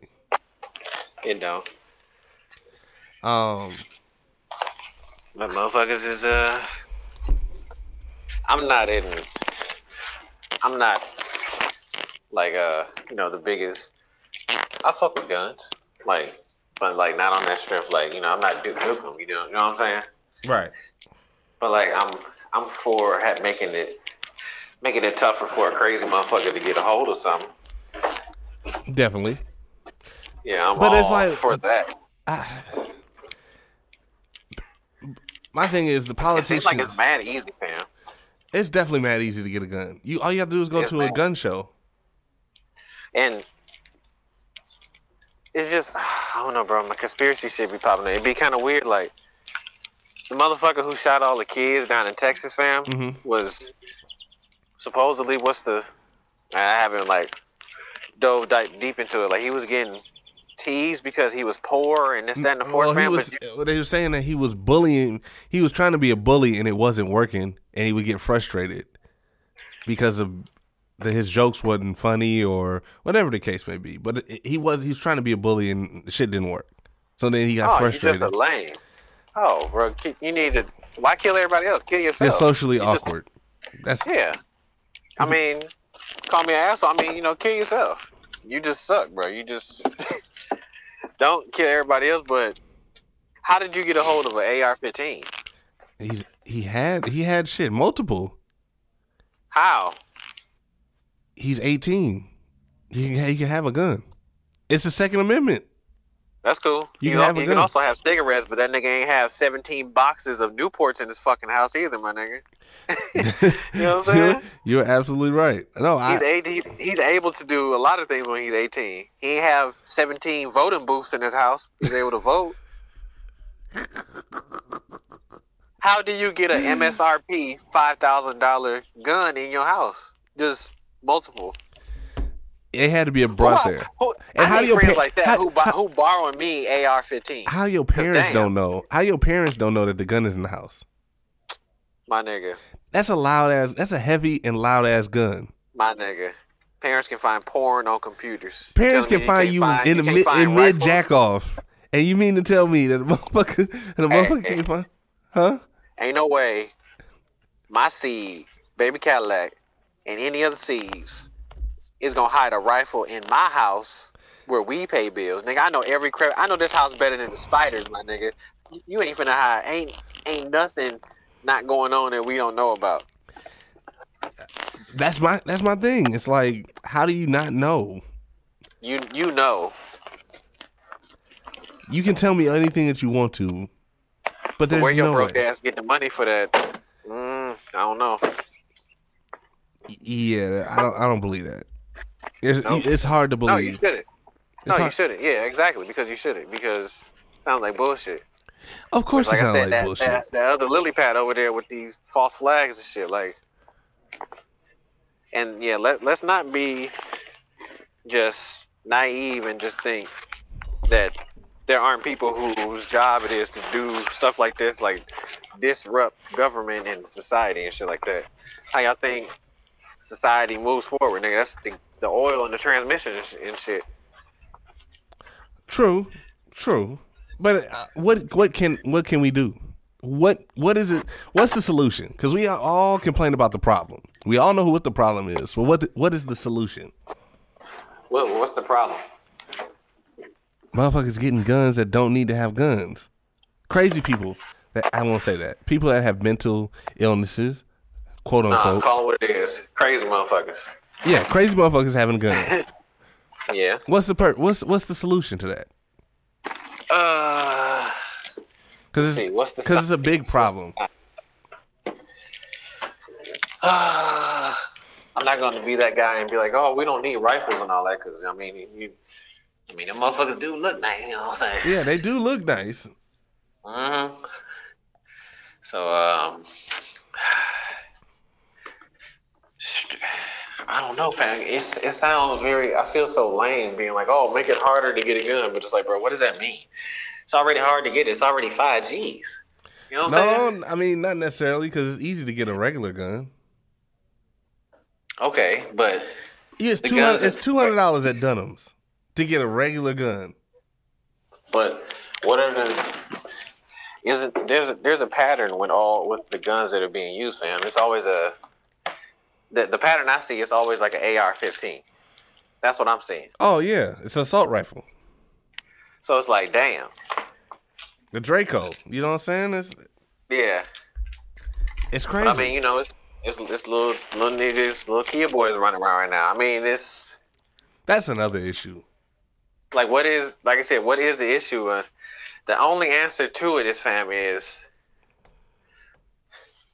It don't. Um, But motherfuckers is uh. I'm not in. I'm not like uh you know the biggest. I fuck with guns, like, but like not on that strip. Like you know I'm not Duke Nukem. You know, you know what I'm saying? right. But like I'm I'm for making it making it tougher for a crazy motherfucker to get a hold of something. Definitely. Yeah, I'm But all it's like- for that. My thing is the It seems like it's mad easy, fam. It's definitely mad easy to get a gun. You all you have to do is go Yes, to a gun show. And it's just <sighs> I don't know, bro. My conspiracy shit be popping. It'd be kind of weird, like the motherfucker who shot all the kids down in Texas, fam, Mhm. was supposedly what's the I haven't like dove deep into it. Like he was getting teased because he was poor and this, that, and the fourth, Well, fam. was. but They were saying that he was bullying. He was trying to be a bully, and it wasn't working, and he would get frustrated because of that his jokes wasn't funny or whatever the case may be. But he was. He was trying to be a bully, and shit didn't work. So then he got oh, frustrated. just a lame. Oh, bro, you need to. Why kill everybody else? Kill yourself. They're socially You just- awkward. That's Yeah. I mean, call me an asshole. I mean, you know, kill yourself. You just suck, bro. You just <laughs> don't kill everybody else. But how did you get a hold of an AR-15? he's he had he had shit multiple. How? He's eighteen. He can, he can have a gun. It's the Second Amendment. That's cool. You You, can know, have you can also have cigarettes, but that nigga ain't have 17 boxes of Newports in his fucking house either, my nigga. <laughs> <laughs> you know what I'm you're, saying? <laughs> you're absolutely right. No, I, He's, eight, he's he's able to do a lot of things when he's 18. He ain't have 17 voting booths in his house. He's able to vote. How do you get an MSRP five thousand dollar gun in your house? Just multiple. It had to be a brought Who there. who- And I how do your friends pa- like that how- who, how- who borrowing me AR-15? How your parents don't know? How your parents don't know that the gun is in the house? My nigga, That's a loud ass. That's a heavy and loud ass gun. my nigga. Parents can find porn on computers. Parents can find you find- in the can't mid in mid jack off, and you mean to tell me that a motherfucker a motherfucker hey. can't find? Huh? Ain't no way my seed, baby Cadillac, and any other seeds is gonna hide a rifle in my house where we pay bills. Nigga, I know every crap I know this house better than the spiders, my nigga. You ain't finna hide ain't ain't nothing not going on that we don't know about. That's my that's my thing. It's like, how do you not know? You you know. You can tell me anything that you want to, but But there's where your no broke way. ass get the money for that? Mm, I don't know. Yeah, I don't. I don't believe that. It's, it's hard to believe. No, you shouldn't. It's No, you shouldn't. Yeah, exactly. Because you shouldn't. Because it sounds like bullshit. Of course, like it sounds like that, bullshit. that that other lily pad over there with these false flags and shit, like, and yeah, let let's not be just naive and just think that there aren't people whose job it is to do stuff like this, like disrupt government and society and shit like that. How y'all think society moves forward, nigga? That's the, the oil and the transmission and, shit. True, true. But uh, what what can what can we do? What what is it? What's the solution? Because we all complain about the problem. We all know what the problem is. So what the, what is the solution? What, what's the problem? Motherfuckers getting guns that don't need to have guns. Crazy people that I won't say that. People that have mental illnesses, quote Nah, unquote. call it what it is. Crazy motherfuckers. Yeah, crazy motherfuckers having guns. <laughs> Yeah. What's the per- what's what's the solution to that? Uh, Because it's what's the because it's a big problem. uh, <sighs> I'm not going to be that guy and be like, oh, we don't need rifles and all that, because I mean, you, I mean, them motherfuckers do look nice. You know what I'm saying? Yeah, they do look nice. hmm So, um, <sighs> I don't know, fam. It's it sounds very. I feel so lame being like, oh, make it harder to get a gun, but it's like, bro, what does that mean? It's already hard to get. It's already five G's. You know what I'm saying? No, I mean not necessarily because it's easy to get a regular gun. Okay, but Yeah, it's two hundred. It's two hundred dollars at Dunham's to get a regular gun. but what are the is it there's a there's a pattern with all with the guns that are being used, fam. It's always a the the pattern I see is always like an AR-15. That's what I'm seeing. Oh yeah, it's an assault rifle, So it's like, damn, the Draco. You know what I'm saying? It's yeah. it's crazy. I mean, you know, it's it's, it's little little niggas, little kid boys running around right now. I mean, it's That's another issue. like what is like I said, what is the issue? Uh, the only answer to it is fam is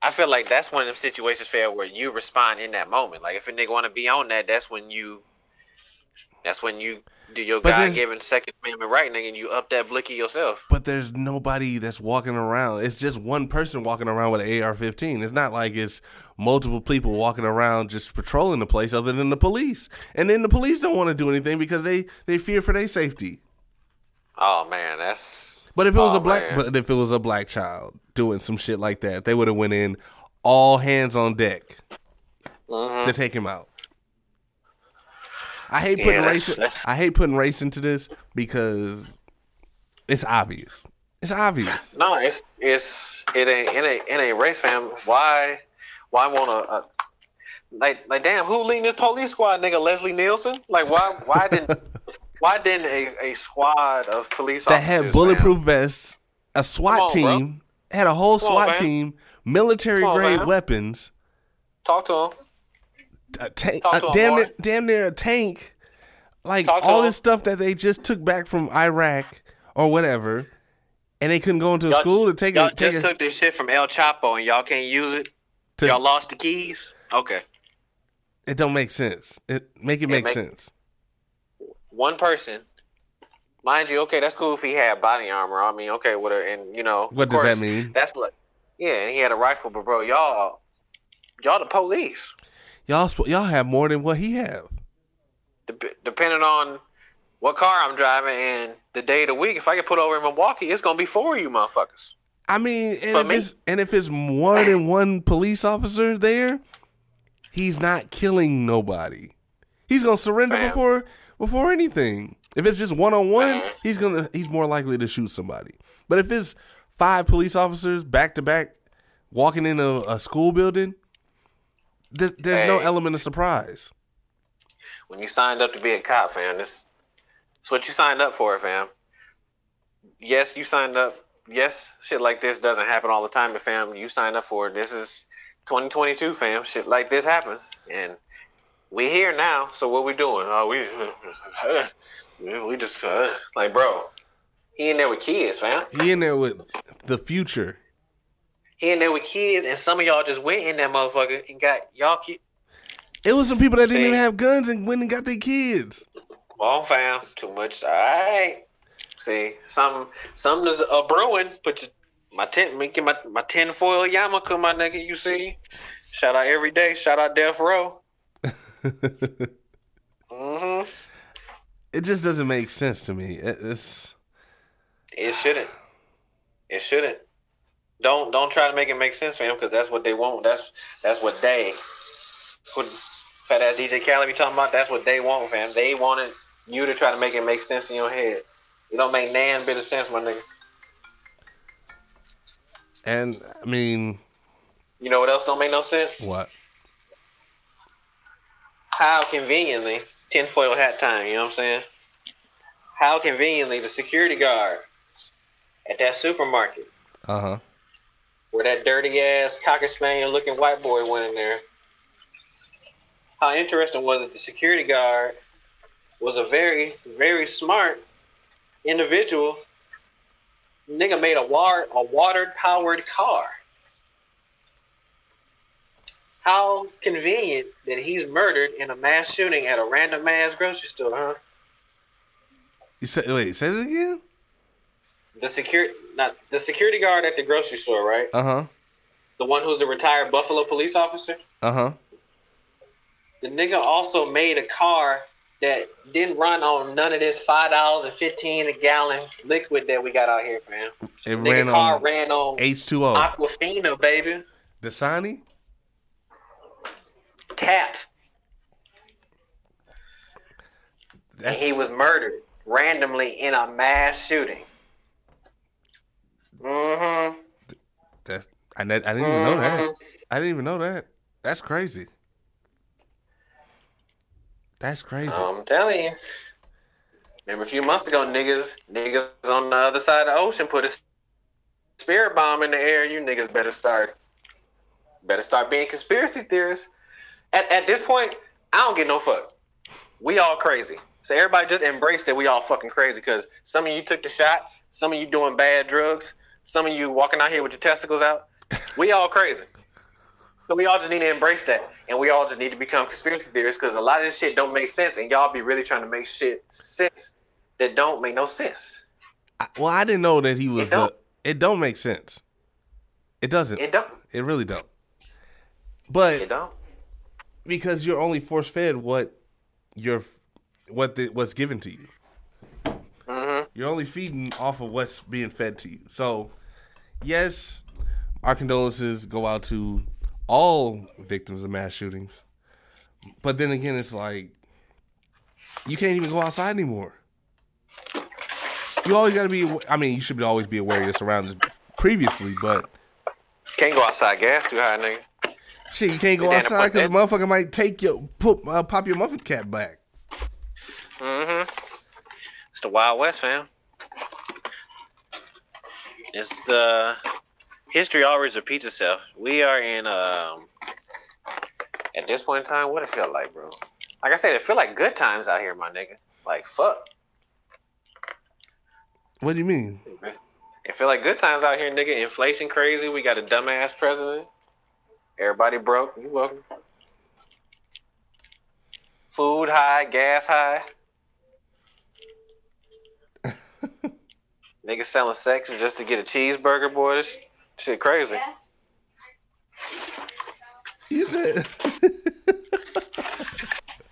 I feel like that's one of them situations fair where you respond in that moment. Like if a nigga wanna be on that, that's when you that's when you do your God given second amendment right, nigga, and you up that blicky yourself. But there's nobody that's walking around. It's just one person walking around with an AR-15. It's not like it's multiple people walking around just patrolling the place, other than the police. And then the police don't want to do anything because they they fear for their safety. Oh man, that's But if it was Oh, a black, man. but if it was a black child doing some shit like that, they would have went in all hands on deck Mhm. to take him out. I hate Yeah, putting that's- race. that's- I hate putting race into this because it's obvious. It's obvious. No, it's it's it ain't it ain't, it ain't race fam. Why why want to uh, like like damn who leading this police squad nigga Leslie Nielsen? Like why why didn't <laughs> why didn't a, a squad of police officers that had bulletproof vests, a SWAT on, bro. team, had a whole Come SWAT man. team, military on, grade man. weapons, talk to him? a tank, Talk a to 'em, damn damn near a tank, like Talk all this stuff that they just took back from Iraq or whatever, and they couldn't go into a Y'all- school to take Y'all a take just a, took this shit from El Chapo and y'all can't use it. to- y'all lost the keys. Okay, It don't make sense. It make it make make- sense. One person. Mind you, okay, that's cool if he had body armor. I mean, okay, what? And you know, What does that mean? That's like, yeah, and he had a rifle, but bro, y'all, y'all the police. Y'all y'all have more than what he have. Dep- depending on what car I'm driving and the day of the week, if I get put over in Milwaukee, it's gonna be four of you motherfuckers. I mean, and if me- it's and if it's more than one police officer there, he's not killing nobody. He's gonna surrender Fam. before before anything. If it's just one on one, he's gonna he's more likely to shoot somebody. But if it's five police officers back to back walking in a, a school building, th- there's no element of surprise. When you signed up to be a cop, fam, this, it's what you signed up for, fam. Yes, you signed up. Yes, shit like this doesn't happen all the time, but fam, you signed up for it. This is 2022, fam. Shit like this happens, and we here now. So what we doing? Oh, we <laughs> we just uh, like, bro. He in there with kids, fam. He in there with the future. He in there with kids, and some of y'all just went in that motherfucker and got y'all kid. It was some people that didn't See? even have guns and went and got their kids. On, fam. Too much. All right. See, some something's a brewing. Put your my tent, making my my tin foil yarmulke, my nigga. You see? Shout out every day. Shout out Death Row. Hmm It just doesn't make sense to me. It- It's It shouldn't. It shouldn't. Don't don't try to make it make sense, for him because that's what they want. That's that's what they. What fat ass DJ Khaled be talking about? That's what they want, fam. They wanted you to try to make it make sense in your head. It don't make nan bit of sense, my nigga. and I mean You know what else don't make no sense? what? How conveniently tinfoil hat time. You know what I'm saying? How conveniently the security guard at that supermarket Uh huh. where that dirty ass cocker spaniel looking white boy went in there. How interesting was it? The security guard was a very, very smart individual. Nigga made a water a water powered car. How convenient that he's murdered in a mass shooting at a random ass grocery store, huh? You said wait, say it again? The security not the security guard at the grocery store, right? Uh huh. The one who's a retired Buffalo police officer. Uh huh. The nigga also made a car that didn't run on none of this five dollars and fifteen a gallon liquid that we got out here, fam. It Nigga ran car on ran on H2O. Aquafina, baby. Dasani? Tap. He was murdered randomly in a mass shooting. Mm-hmm. that's I, I didn't even know that. Mhm. I didn't even know that. That's crazy. That's crazy. I'm telling you. Remember a few months ago, niggas, niggas on the other side of the ocean put a spirit bomb in the air. You niggas better start, better start being conspiracy theorists. At, at this point, I don't get no fuck. We all crazy. So everybody just embrace that we all fucking crazy because some of you took the shot, some of you doing bad drugs, some of you walking out here with your testicles out. We all crazy. So we all just need to embrace that, and we all just need to become conspiracy theorists because a lot of this shit don't make sense, and y'all be really trying to make shit sense that don't make no sense. I- well, I didn't know that he was. It don't. the- it don't make sense. It doesn't. It It, don't. It really don't. But It don't. Because you're only force fed what you're what the, what's given to you. hmm You're only feeding off of what's being fed to you. So, yes, our condolences go out to all victims of mass shootings. But then again, it's like you can't even go outside anymore. You always got to be. I mean, you should always be aware of your surroundings previously, but Can't go outside. Gas too high, nigga. Shit, you can't go outside because a motherfucker might take your put uh, pop your muffin cap back. Mm hmm It's the Wild West, fam. It's uh, history always repeats itself. We are in um, at this point in time, what it feel like, bro? Like I said, it feel like good times out here, my nigga. Like fuck. What do you mean? It feel like good times out here, nigga. Inflation crazy. We got a dumbass president. Everybody broke. You welcome. Food high, gas high. Niggas selling sex just to get a cheeseburger, boy. This shit crazy. Yeah. You said. What'd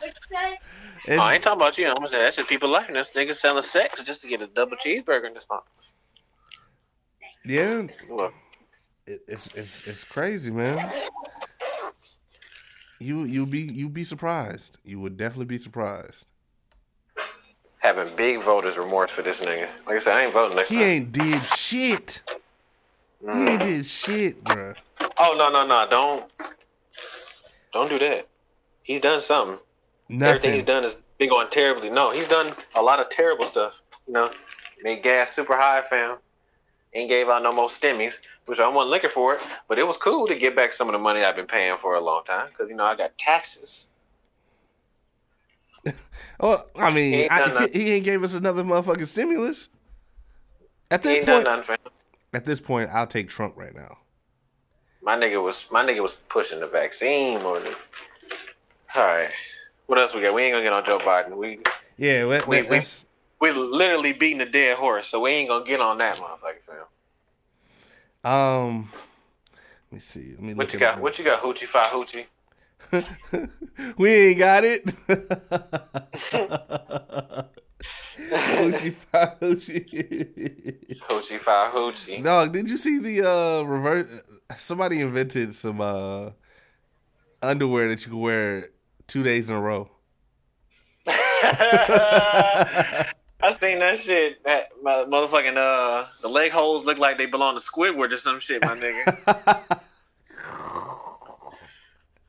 you say? It's- I ain't talking about you. I'm gonna say that's just people liking this. Niggas selling sex just to get a double cheeseburger in this month. yeah, Look, it, it's it's it's crazy, man. You you be you be surprised. You would definitely be surprised. having big voters remorse for this nigga. Like I said, I ain't voting next He time. He ain't did shit. He ain't did shit, bruh. Oh no no no! Don't don't do that. He's done something. Everything he's done has been going terribly. No, he's done a lot of terrible stuff. You know, made gas super high, fam. Ain't gave out no more stimmies, which I wasn't looking for it, but it was cool to get back some of the money I've been paying for a long time because you know I got taxes. <laughs> Oh, I He mean, ain't I, he ain't gave us another motherfucking stimulus. At this point, at this point, I'll take Trump right now. My nigga was my nigga was pushing the vaccine more than. All right, what else we got? We ain't gonna get on Joe Biden. We Yeah, We- we- that's we literally beating a dead horse, so we ain't gonna get on that motherfucker, fam. Um. Let me see. Let me What you got? What you got? Hoochie fi hoochie. <laughs> we ain't got it. Hoochie <laughs> fi hoochie. Hoochie fi hoochie. Dog, did you see the uh reverse? Somebody invented some uh underwear that you can wear two days in a row. <laughs> I seen that shit. That my motherfucking uh, the leg holes look like they belong to Squidward or some shit, my nigga. <laughs>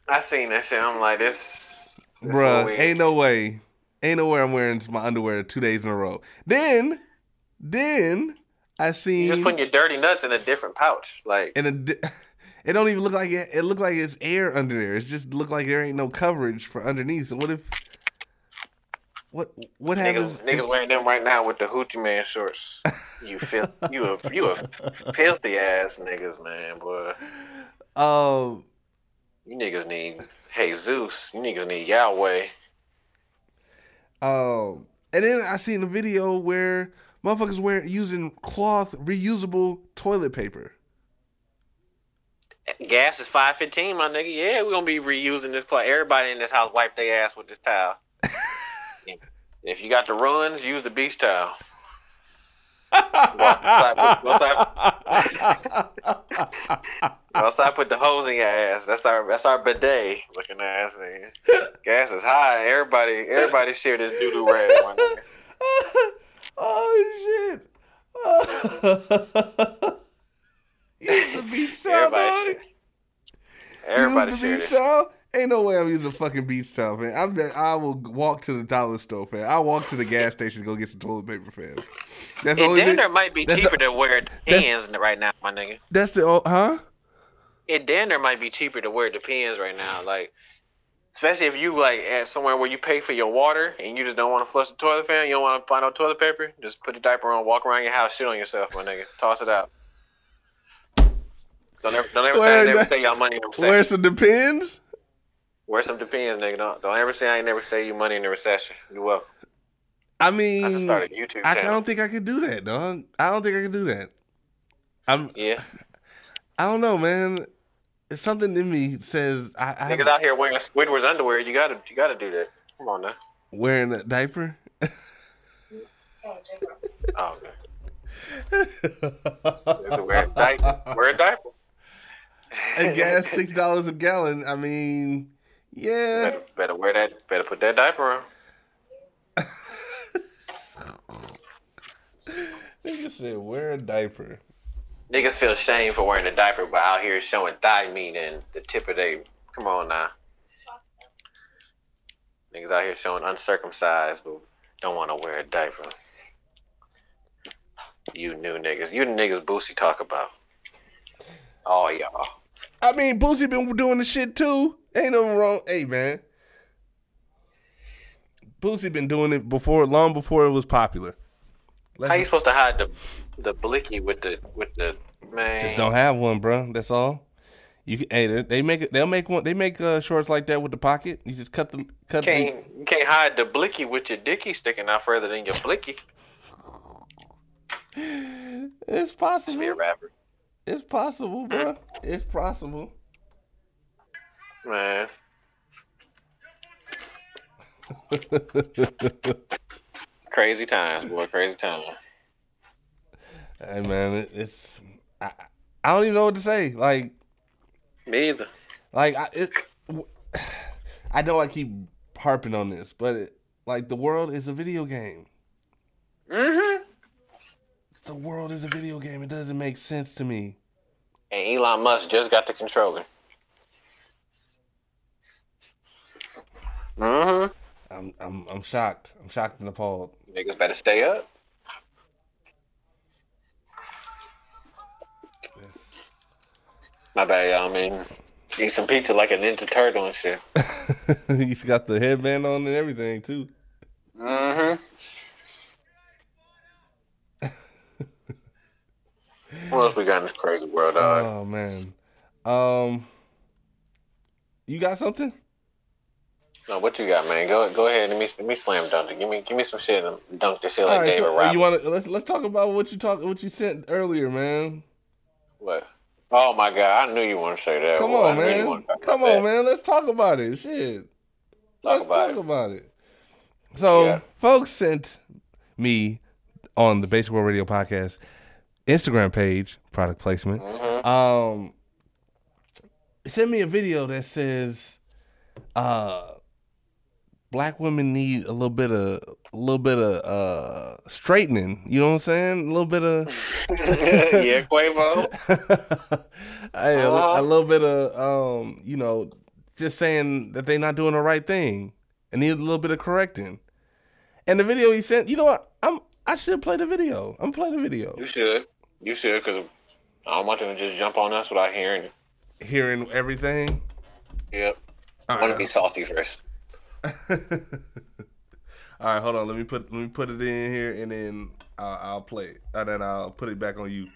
I seen that shit. I'm like, this, this Bruh, ain't no way. Ain't no way I'm wearing my underwear two days in a row. Then, then I You seen just putting your dirty nuts in a different pouch, like. in a. di- <laughs> It don't even look like it. It look like it's air under there. It just look like there ain't no coverage for underneath. So what if? What what happens? Niggas, niggas wearing them right now with the hoochie man shorts. You <laughs> feel you a you a filthy ass niggas, man, boy. Um, You niggas need hey Zeus. You niggas need Yahweh. um, and then I seen a video where motherfuckers wear using cloth reusable toilet paper. Gas is five fifteen, my nigga. Yeah, we're gonna be reusing this cloth. Everybody in this house wipe their ass with this towel. If you got the runs, use the beach towel. Go outside, put- go outside, go outside, put the hose in your ass. That's our that's our bidet looking ass nigga. Gas is high. Everybody everybody share this doo doo rag. <laughs> oh shit! <laughs> Use the beach towel, Everybody share. Everybody Use the beach towel. Ain't no way I'm using fucking beach towel, man. I'm bet- I will walk to the dollar store, fam. I'll walk to the gas station to go get some toilet paper, fam. That's the It thing. near might be cheaper the- to wear that's- pins right now, my nigga. That's the oh, huh? It near might be cheaper to wear the pins right now, like. Especially if you like at somewhere where you pay for your water and you just don't want to flush the toilet fan, you don't want to find no toilet paper. Just put the diaper on, walk around your house, shit on yourself, my nigga. Toss it out. Don't ever, don't ever say I never the- say y'all money in the recession. Where some depends. Wear some depends, nigga. Don't don't ever say I ain't never say you money in the recession. You welcome. I I mean, started a YouTube I channel. don't think I could do that, dog. I don't think I could do that. I'm. Yeah, I don't know, man. It's something in me says I, I niggas out here wearing Squidward's underwear. You gotta you gotta do that. Come on now. wearing a diaper. Oh. Niggas Wear a diaper. Wear a diaper. <laughs> and gas <laughs> six dollars a gallon. I mean, yeah. Better, better wear that. Better put that diaper on. <laughs> Nigga said wear a diaper. Niggas feel shame for wearing a diaper, but out here showing thigh meat and the tip of their. Come on now. Niggas out here showing uncircumcised, but don't want to wear a diaper. You new niggas. You niggas Boosie talk about. Oh y'all. I mean, Boosie been doing the shit too. Ain't no wrong. Hey man, Boosie been doing it before, long before it was popular. Let's How you supposed to hide the the blicky with the with the man? just don't have one, bro. That's all. You can, hey, they- make it. They'll make one. They make uh, shorts like that with the pocket. You just cut the cut the. can't you can't hide the blicky with your dicky sticking out further than your blicky. <laughs> It's To possible. be a rapper, It's possible, bro. It's possible. man. <laughs> Crazy times, boy. Crazy times. Hey man, it, it's I, I don't even know what to say. Like Me either. like I it, <sighs> I know I keep harping on this, but it, like the world is a video game. Mm-hmm. The world is a video game. It doesn't make sense to me. And Elon Musk just got the controller. Mm-hmm. I'm I'm I'm shocked. I'm shocked and appalled. Niggas better stay up. My bad, y'all. I mean, eat some pizza like a Ninja Turtle and shit. <laughs> He's got the headband on and everything too. Mm-hmm. What else we got in this crazy world, dog? Oh man. Um You got something? no, what you got, man? Go go ahead. Let me let me slam dunk it. Give me give me some shit and dunk this shit like All right, David so, Robinson. you want to let's let's talk about what you talk what you sent earlier, man. What? Oh my god! I knew you want to say that. Come. I on, man. talk Come on, that. man. Let's talk about it. Shit. Let's about talk it. about it. So, Yeah. folks sent me on the Basic World Radio podcast Instagram page, product placement. Mhm. Um, sent me a video that says, uh, black women need a little bit of a little bit of uh straightening. You know what I'm saying? A little bit of <laughs> yeah, Quavo. <laughs> Hey, a, Uh-huh. a little bit of um, you know, just saying that they're not doing the right thing and need a little bit of correcting. And the video he sent, you know what? I'm I should play the video. I'm play the video. You should. You should, because I don't want them to just jump on us without hearing it. Hearing everything. Yep. I want to be salty first. <laughs> All right, hold on. Let me put let me put it in here, and then I'll, I'll play it, and then I'll put it back on you.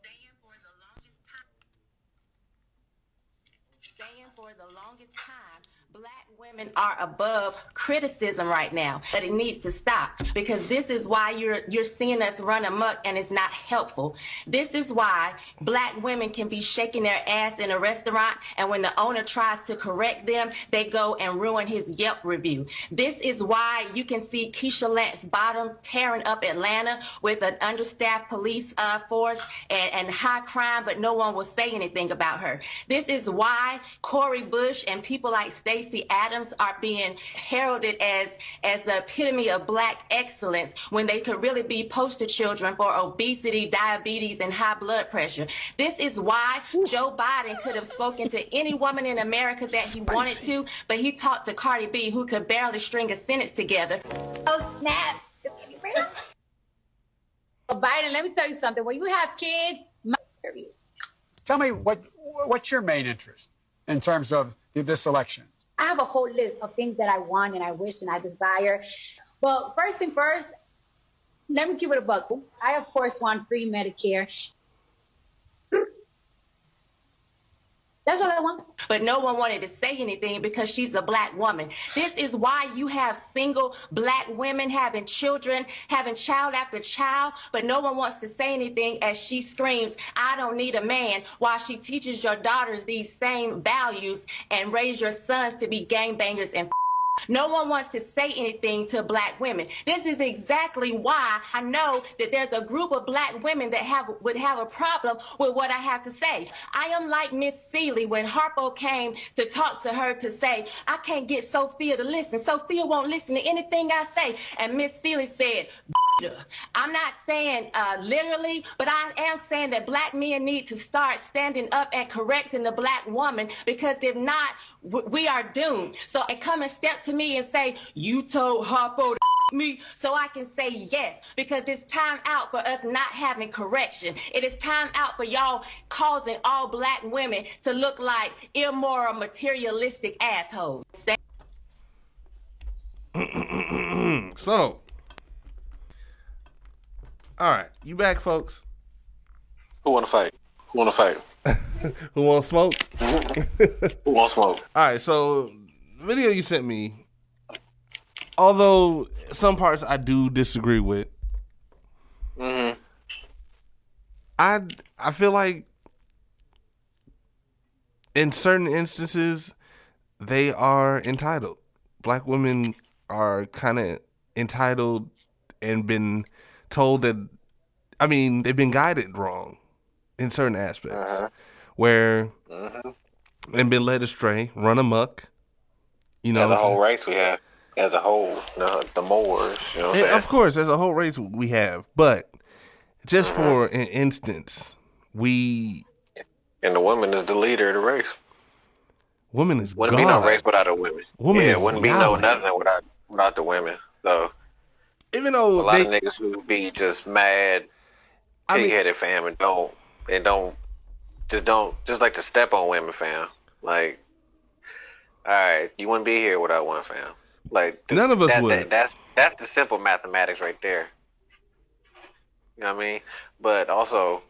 saying for the longest time saying for the longest time black women are above criticism right now that it needs to stop. Because this is why you're you're seeing us run amok and it's not helpful. This is why black women can be shaking their ass in a restaurant and when the owner tries to correct them they go and ruin his yelp review. This is why you can see keisha lance bottom tearing up atlanta with an understaffed police uh, force and, and high crime but no one will say anything about her. This is why Cori Bush and people like Stacey Adams are being heralded as as the epitome of black excellence when they could really be poster children for obesity, diabetes, and high blood pressure. This is why Joe Biden could have spoken to any woman in America that he wanted to, but he talked to Cardi B, who could barely string a sentence together. Oh snap! Biden, let me tell you something. When you have kids, my Tell me what what's your main interest in terms of this election? I have a whole list of things that I want and I wish and I desire. Well, first and first, let me give it a buckle. I of course want free Medicare. That's all I want. but no one wanted to say anything because she's a black woman. This is why you have single black women having children, having child after child, but no one wants to say anything as she screams, I don't need a man, while she teaches your daughters these same values and raise your sons to be gangbangers and no one wants to say anything to black women. This is exactly why I know that there's a group of black women that have would have a problem with what I have to say. I am like Miss Celie when Harpo came to talk to her to say, I can't get Sophia to listen. Sophia won't listen to anything I say. And Miss Celie said, I'm not saying uh, literally, but I am saying that black men need to start standing up and correcting the black woman because if not, we are doomed. So and come and step to me and say, you told Harpo to <laughs> me so I can say yes because it's time out for us not having correction. It is time out for y'all causing all black women to look like immoral, materialistic assholes. <clears throat> So, all right, you back, folks? Who want to fight? Who want to fight? <laughs> Who want to smoke? Mm-hmm. Who want to smoke? All right, so the video you sent me, although some parts I do disagree with, Mm-hmm. I I feel like in certain instances they are entitled. Black women are kind of entitled and been told that I mean, they've been guided wrong in certain aspects Uh-huh. where Mm-hmm. and been led astray, run amok. You know, As a whole race, we have as a whole, the, the Moors. You know what I'm And saying? of course, as a whole race, we have, but just Uh-huh. for an instance, we And the woman is the leader of the race. women is Wouldn't God. be no race without the women. Woman yeah, is wouldn't be no nothing without without the women. So Even though a lot they, of niggas would be just mad, I pig headed fam, and don't and don't just don't just like to step on women, fam. Like, all right, you wouldn't be here without one fam. Like th- None of us that- would. that- that's that's the simple mathematics right there. You know what I mean? But also,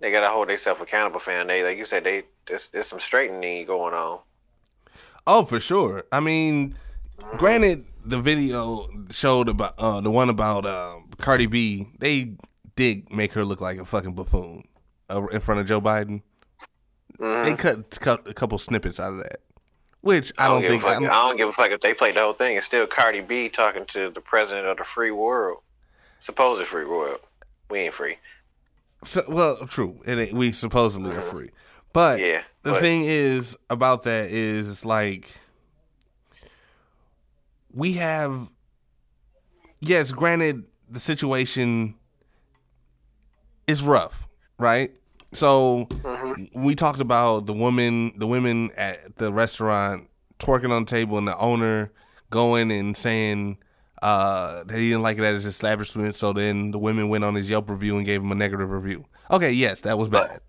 they gotta hold themselves accountable, fam. They like you said, they there's, there's some straightening going on. oh, for sure. I mean, granted, the video showed about uh, the one about uh, Cardi B. They did make her look like a fucking buffoon uh, in front of Joe Biden. Mhm. They cut, cut a couple snippets out of that, which I don't, give think. a fuck. I don't- I don't give a fuck if they played the whole thing. It's still Cardi B talking to the president of the free world, supposed free world. We ain't free. So, well, true. It ain't, we supposedly are mm-hmm. free, but Yeah, the but- thing is about that is like we have. Yes, granted, the situation is rough, right? So we talked about the woman, the women at the restaurant twerking on the table, and the owner going and saying uh, that he didn't like it at his establishment. So then the women went on his Yelp review and gave him a negative review. Okay, yes, that was bad.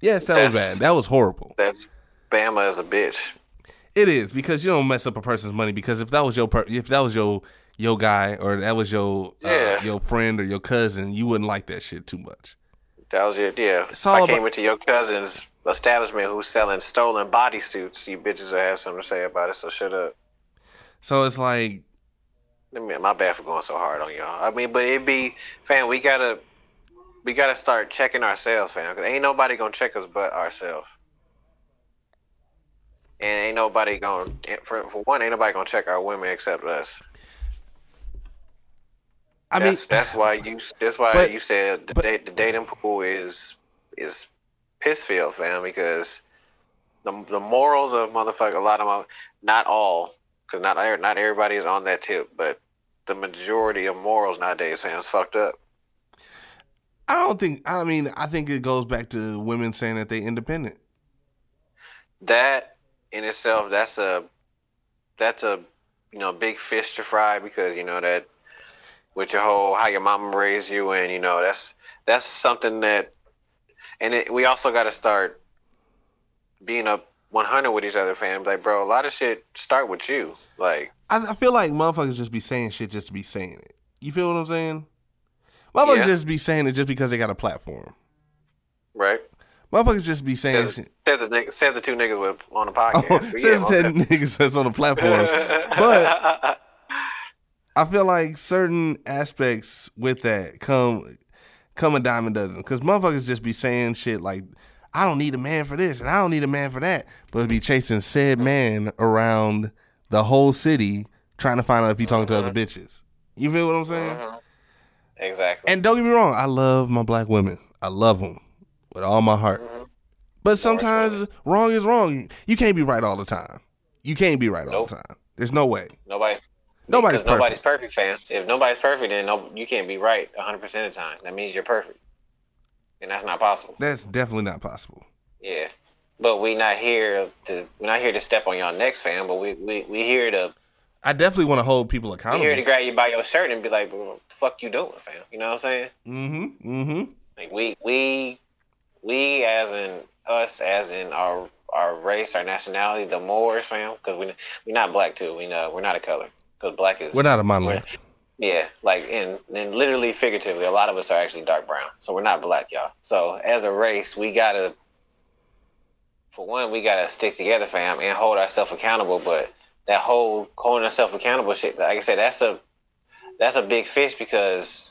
Yes, that was bad. That was horrible. That's Bama as a bitch. It is because you don't mess up a person's money. Because if that was your per- if that was your your guy or that was your uh, your friend or your cousin, you wouldn't like that shit too much. That was your yeah. It's all I came about- into your cousin's establishment who's selling stolen bodysuits. You bitches will have something to say about it. So shut up. So it's like I mean, my bad for going so hard on y'all. I mean, but it be, fam. We gotta, we gotta start checking ourselves, fam. Cause ain't nobody gonna check us but ourselves. And ain't nobody gonna, for, for one, ain't nobody gonna check our women except us. I mean that's, that's why you. That's why but- you said the, but- date, the dating pool is is piss filled, fam. Because the the morals of motherfucker, a lot of them, not all, because not not everybody is on that tip, but the majority of morals nowadays, fam, is fucked up. I don't think I mean I think it goes back to women saying that they independent. That in itself, that's a that's a you know big fish to fry because you know that with your whole how your mom raised you and you know that's that's something that and it, we also got to start being up 100 with each other fam like bro a lot of shit start with you like I, I feel like motherfuckers just be saying shit just to be saying it. You feel what I'm saying? Motherfuckers Yeah. just be saying it just because they got a platform. right Motherfuckers just be saying said, shit. said the said the two niggas with on the <laughs> Oh, podcast But yeah, says that niggas that's on the platform. but <laughs> I feel like certain aspects with that come come a dime a dozen. Cause motherfuckers just be saying shit like, I don't need a man for this and I don't need a man for that. But be chasing said man around the whole city trying to find out if he talking to other bitches. You feel what I'm saying? Mhm. exactly And don't get me wrong, I love my black women. I love them with all my heart. But sometimes wrong is wrong. You can't be right all the time. You can't be right all the time. There's no way. nobody's Nobody's because nobody's perfect. perfect, fam. If nobody's perfect, then no, you can't be right 100 percent of the time. That means you're perfect, and that's not possible. That's definitely not possible. Yeah, but we not here to we're not here to step on y'all next, fam. But we we we here to I definitely want to hold people accountable. we accountable. here to grab you by your shirt and be like, "Bro, what the fuck you doing, fam?" You know what I'm saying? mm-hmm. Mm-hmm. Like we we we as in us as in our our race, our nationality, the Moors, fam. Because we we're not black too. We know we're not a color. Because black is We're not a monolith. Yeah, like in and literally figuratively, a lot of us are actually dark brown, so we're not black, y'all. So as a race, we gotta, for one, we gotta stick together, fam, and hold ourselves accountable. But that whole holding ourselves accountable shit, like I said, that's a that's a big fish because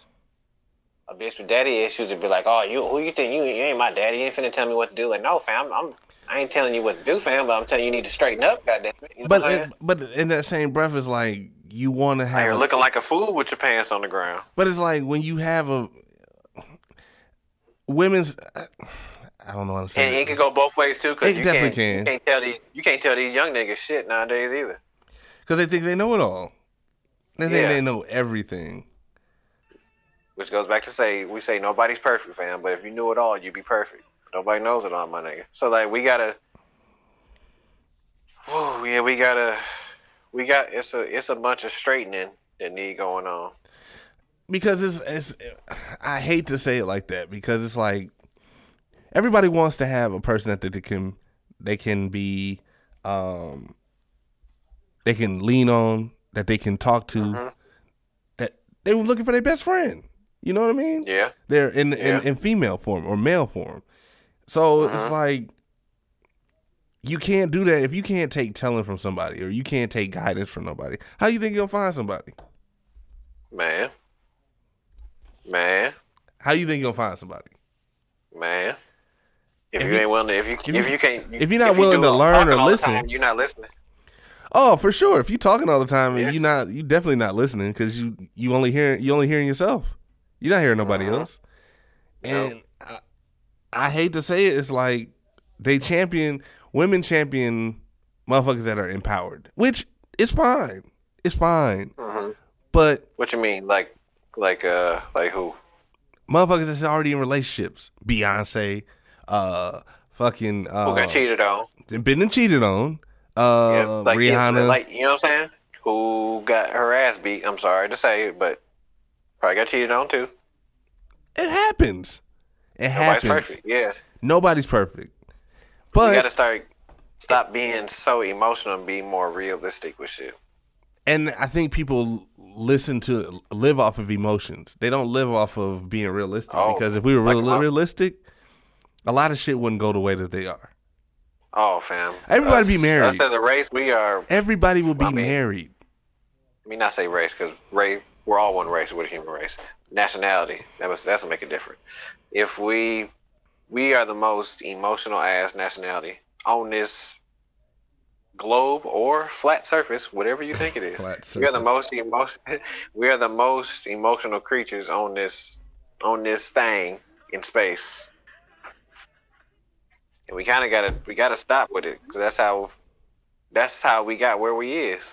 a bitch with daddy issues would be like, "Oh, you who you think you, you ain't my daddy? You ain't finna tell me what to do." Like, no, fam, I'm I ain't telling you what to do, fam, but I'm telling you, you need to straighten up, goddamn it. You know But what I'm saying? it, but in that same breath, it's like you want to have. you're looking like a fool with your pants on the ground. but it's like when you have a women's. I don't know how to say. And it. can go both ways too, because It you definitely can't, can. You can't tell these you can't tell these young niggas shit nowadays either. because they think they know it all. They think Yeah. they know everything. Which goes back to say we say nobody's perfect, fam. But if you knew it all, you'd be perfect. Nobody knows it all, my nigga. So like we gotta, whew, yeah, we gotta, we got it's a it's a bunch of straightening that need going on. because it's it's I hate to say it like that because it's like everybody wants to have a person that they can they can be um they can lean on that they can talk to Mm-hmm. that they were looking for their best friend you know what I mean Yeah, they're in, Yeah. in in female form or male form so it's Uh-huh. like you can't do that if you can't take telling from somebody or you can't take guidance from nobody how you think you'll find somebody man, man, how you think you'll find somebody man. If, If you, you- ain't willing to, if you if you- you, can't, if you're not you willing do to learn or talking all the listen- time, you're not listening. Oh, for sure. If you're talking all the time Yeah. and you're not, you definitely not listening because you you only hear you only hearing yourself. You're not hearing nobody Uh-huh. else. And I, I hate to say it, it's like they champion women champion motherfuckers that are empowered, which is fine. It's fine. Mhm. But What you mean, like, like, uh, like who? motherfuckers that's already in relationships, Beyonce, uh, fucking, uh, Who got cheated on? been and cheated on, uh, Yeah, like, Rihanna. like you know what I'm saying? Who got her ass beat? I'm sorry to say, it, but probably got cheated on too. it happens. It Nobody's happens. perfect. Yeah, Nobody's perfect. We But got to start stop being so emotional and be more realistic with shit. and I think people listen to live off of emotions. They don't live off of being realistic Oh, because if we were like real, a lot- realistic, a lot of shit wouldn't go the way that they are. Oh, fam. Everybody Us- be married. Us as a race, we are. Everybody will be married. I mean- married. me not say race because race we're all one race. We're the human race. Nationality that was that's what make a difference. If we we are the most emotional ass nationality on this globe or flat surface, whatever you think it is. We are the most emotion. <laughs> We are the most emotional creatures on this on this thing in space, and we kind of gotta we gotta stop with it because that's how that's how we got where we is.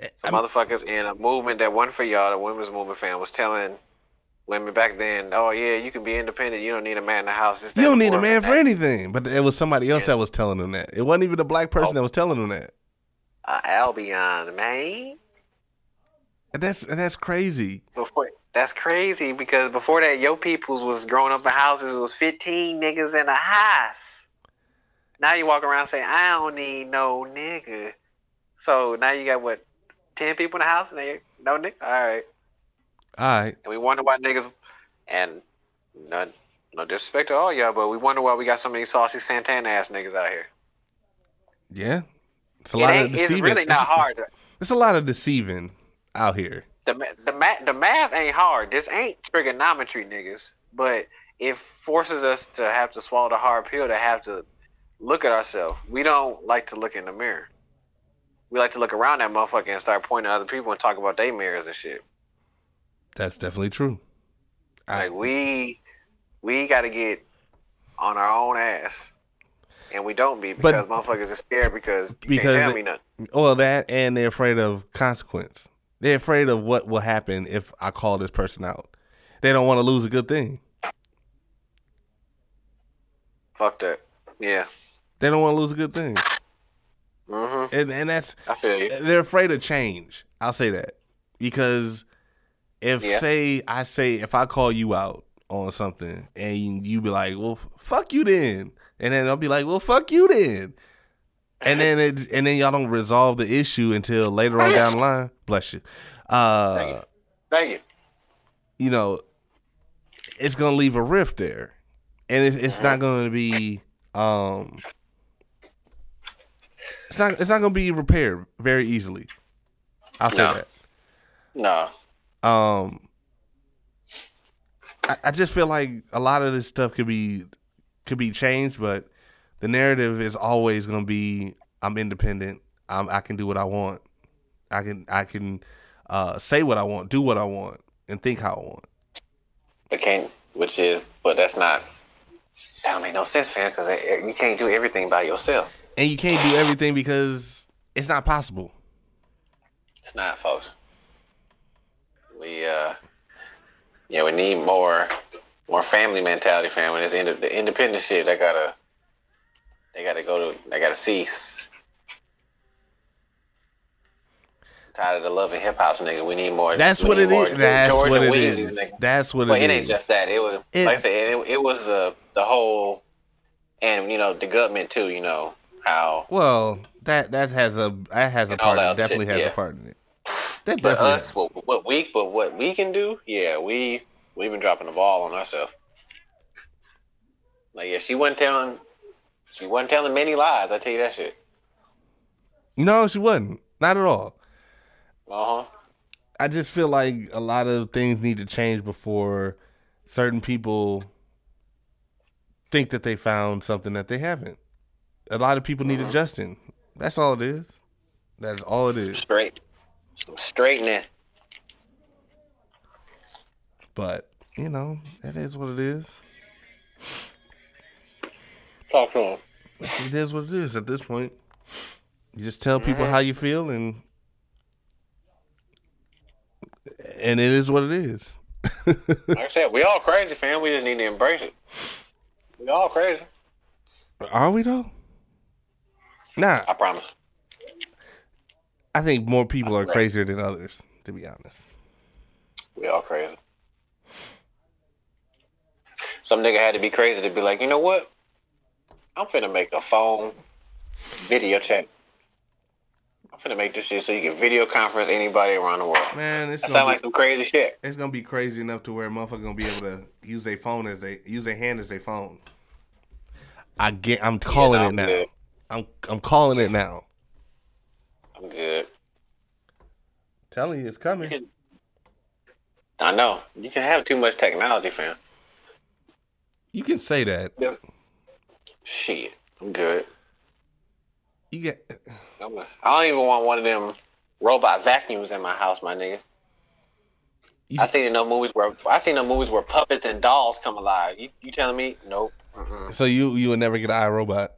Eh, Some I'm- motherfuckers in a movement that wasn't for y'all, the women's movement fan was telling women back then, "Oh yeah, you can be independent. You don't need a man in the house." You don't need a man fourth." for anything. But it was somebody else Yeah. that was telling them that. It wasn't even a black person Oh. that was telling them that. Uh, Albion, man. And that's and that's crazy. Before that's crazy because before that, your peoples was growing up in houses. It was fifteen niggas in a house. Now you walk around saying, "I don't need no nigga." So now you got what, ten people in the house and they no nigga. All right, All right. and we wonder why niggas, and no, no disrespect to all y'all, but we wonder why we got so many saucy Santana ass niggas out here. Yeah. It's a It lot of ain't, it's deceiving. really not it's, hard. it's a lot of deceiving out here. the the math the math ain't hard. This ain't trigonometry, niggas. But it forces us to have to swallow the hard pill to have to look at ourselves. We don't like to look in the mirror. We like to look around that motherfucker and start pointing at other people and talk about their mirrors and shit. That's definitely true. I, Like we we got to get on our own ass, and we don't be But- because motherfuckers are scared because you Because can't tell it- me nothing. well, that and they're afraid of consequence. They're afraid of what will happen if I call this person out. They don't want to lose a good thing. Fuck that. Yeah. They don't want to lose a good thing. Mhm. And and that's I feel you. they're afraid of change. I'll say that because if Yeah. say I say if I call you out on something and you be like, well, fuck you then, and then I'll be like, well, fuck you then, and then it and then y'all don't resolve the issue until later on down the <laughs> line. Bless you. Uh, Thank you. Thank you. you know, it's gonna leave a rift there, and it's, it's not gonna be um, it's not it's not gonna be repaired very easily. I'll say No. that. No. Um, I, I just feel like a lot of this stuff could be could be changed, but the narrative is always gonna be I'm independent. I'm, I can do what I want. I can I can uh, say what I want, do what I want, and think how I want. But can't, which is, but that's not. That don't make no sense, fam. Because you can't do everything by yourself. and you can't do everything because it's not possible. It's not, folks. We, uh, yeah, we need more, more family mentality, fam. It's ind- the independent shit, they gotta, they gotta go to, they gotta cease. Tired of the love and hip hop, nigga. We need more. That's what it more is. That's George what it Weezy's, is. nigga. That's what But it it ain't is. just that. It was It- like I said. It, it was the the whole, and you know the government too. You know how. Well, that that has a that has a part. definitely shit, has yeah. a part in it. That But us, what, what we but what we can do, yeah, we we've been dropping the ball on ourselves. Like yeah, she wasn't telling, she wasn't telling many lies. I tell you that shit. no, she wasn't. Not at all. Uh huh. I just feel like a lot of things need to change before certain people think that they found something that they haven't. A lot of people need adjusting. That's all it is. That's all it is. Straight, some straightening. But you know, that is what it is. Talk to him. It is what it is at this point. You just tell people mm-hmm. how you feel and and it is what it is. <laughs> Like I said, we all crazy, fam. We just need to embrace it. We all crazy. Are we though? Nah, I promise. I think more people are crazier than others, to be honest. We all crazy. Some nigga had to be crazy to be like, you know what? I'm finna make a phone video chat. I'm finna make this shit so you can video conference anybody around the world. Man, it's That sound be, like some crazy shit. it's gonna be crazy enough to where a motherfucker gonna be able to use their phone as they use their hand as their phone. I get. I'm calling no, it I'm now. good. I'm I'm calling it now. I'm good. Telling you, it's coming. I know you can have too much technology, fam. You can say that. Shit, I'm good. You get. I'm a, I don't even want one of them robot vacuums in my house, my nigga. You, I seen no movies where I seen no movies where puppets and dolls come alive. You, you telling me? Nope. Mm-mm. so you you would never get an iRobot.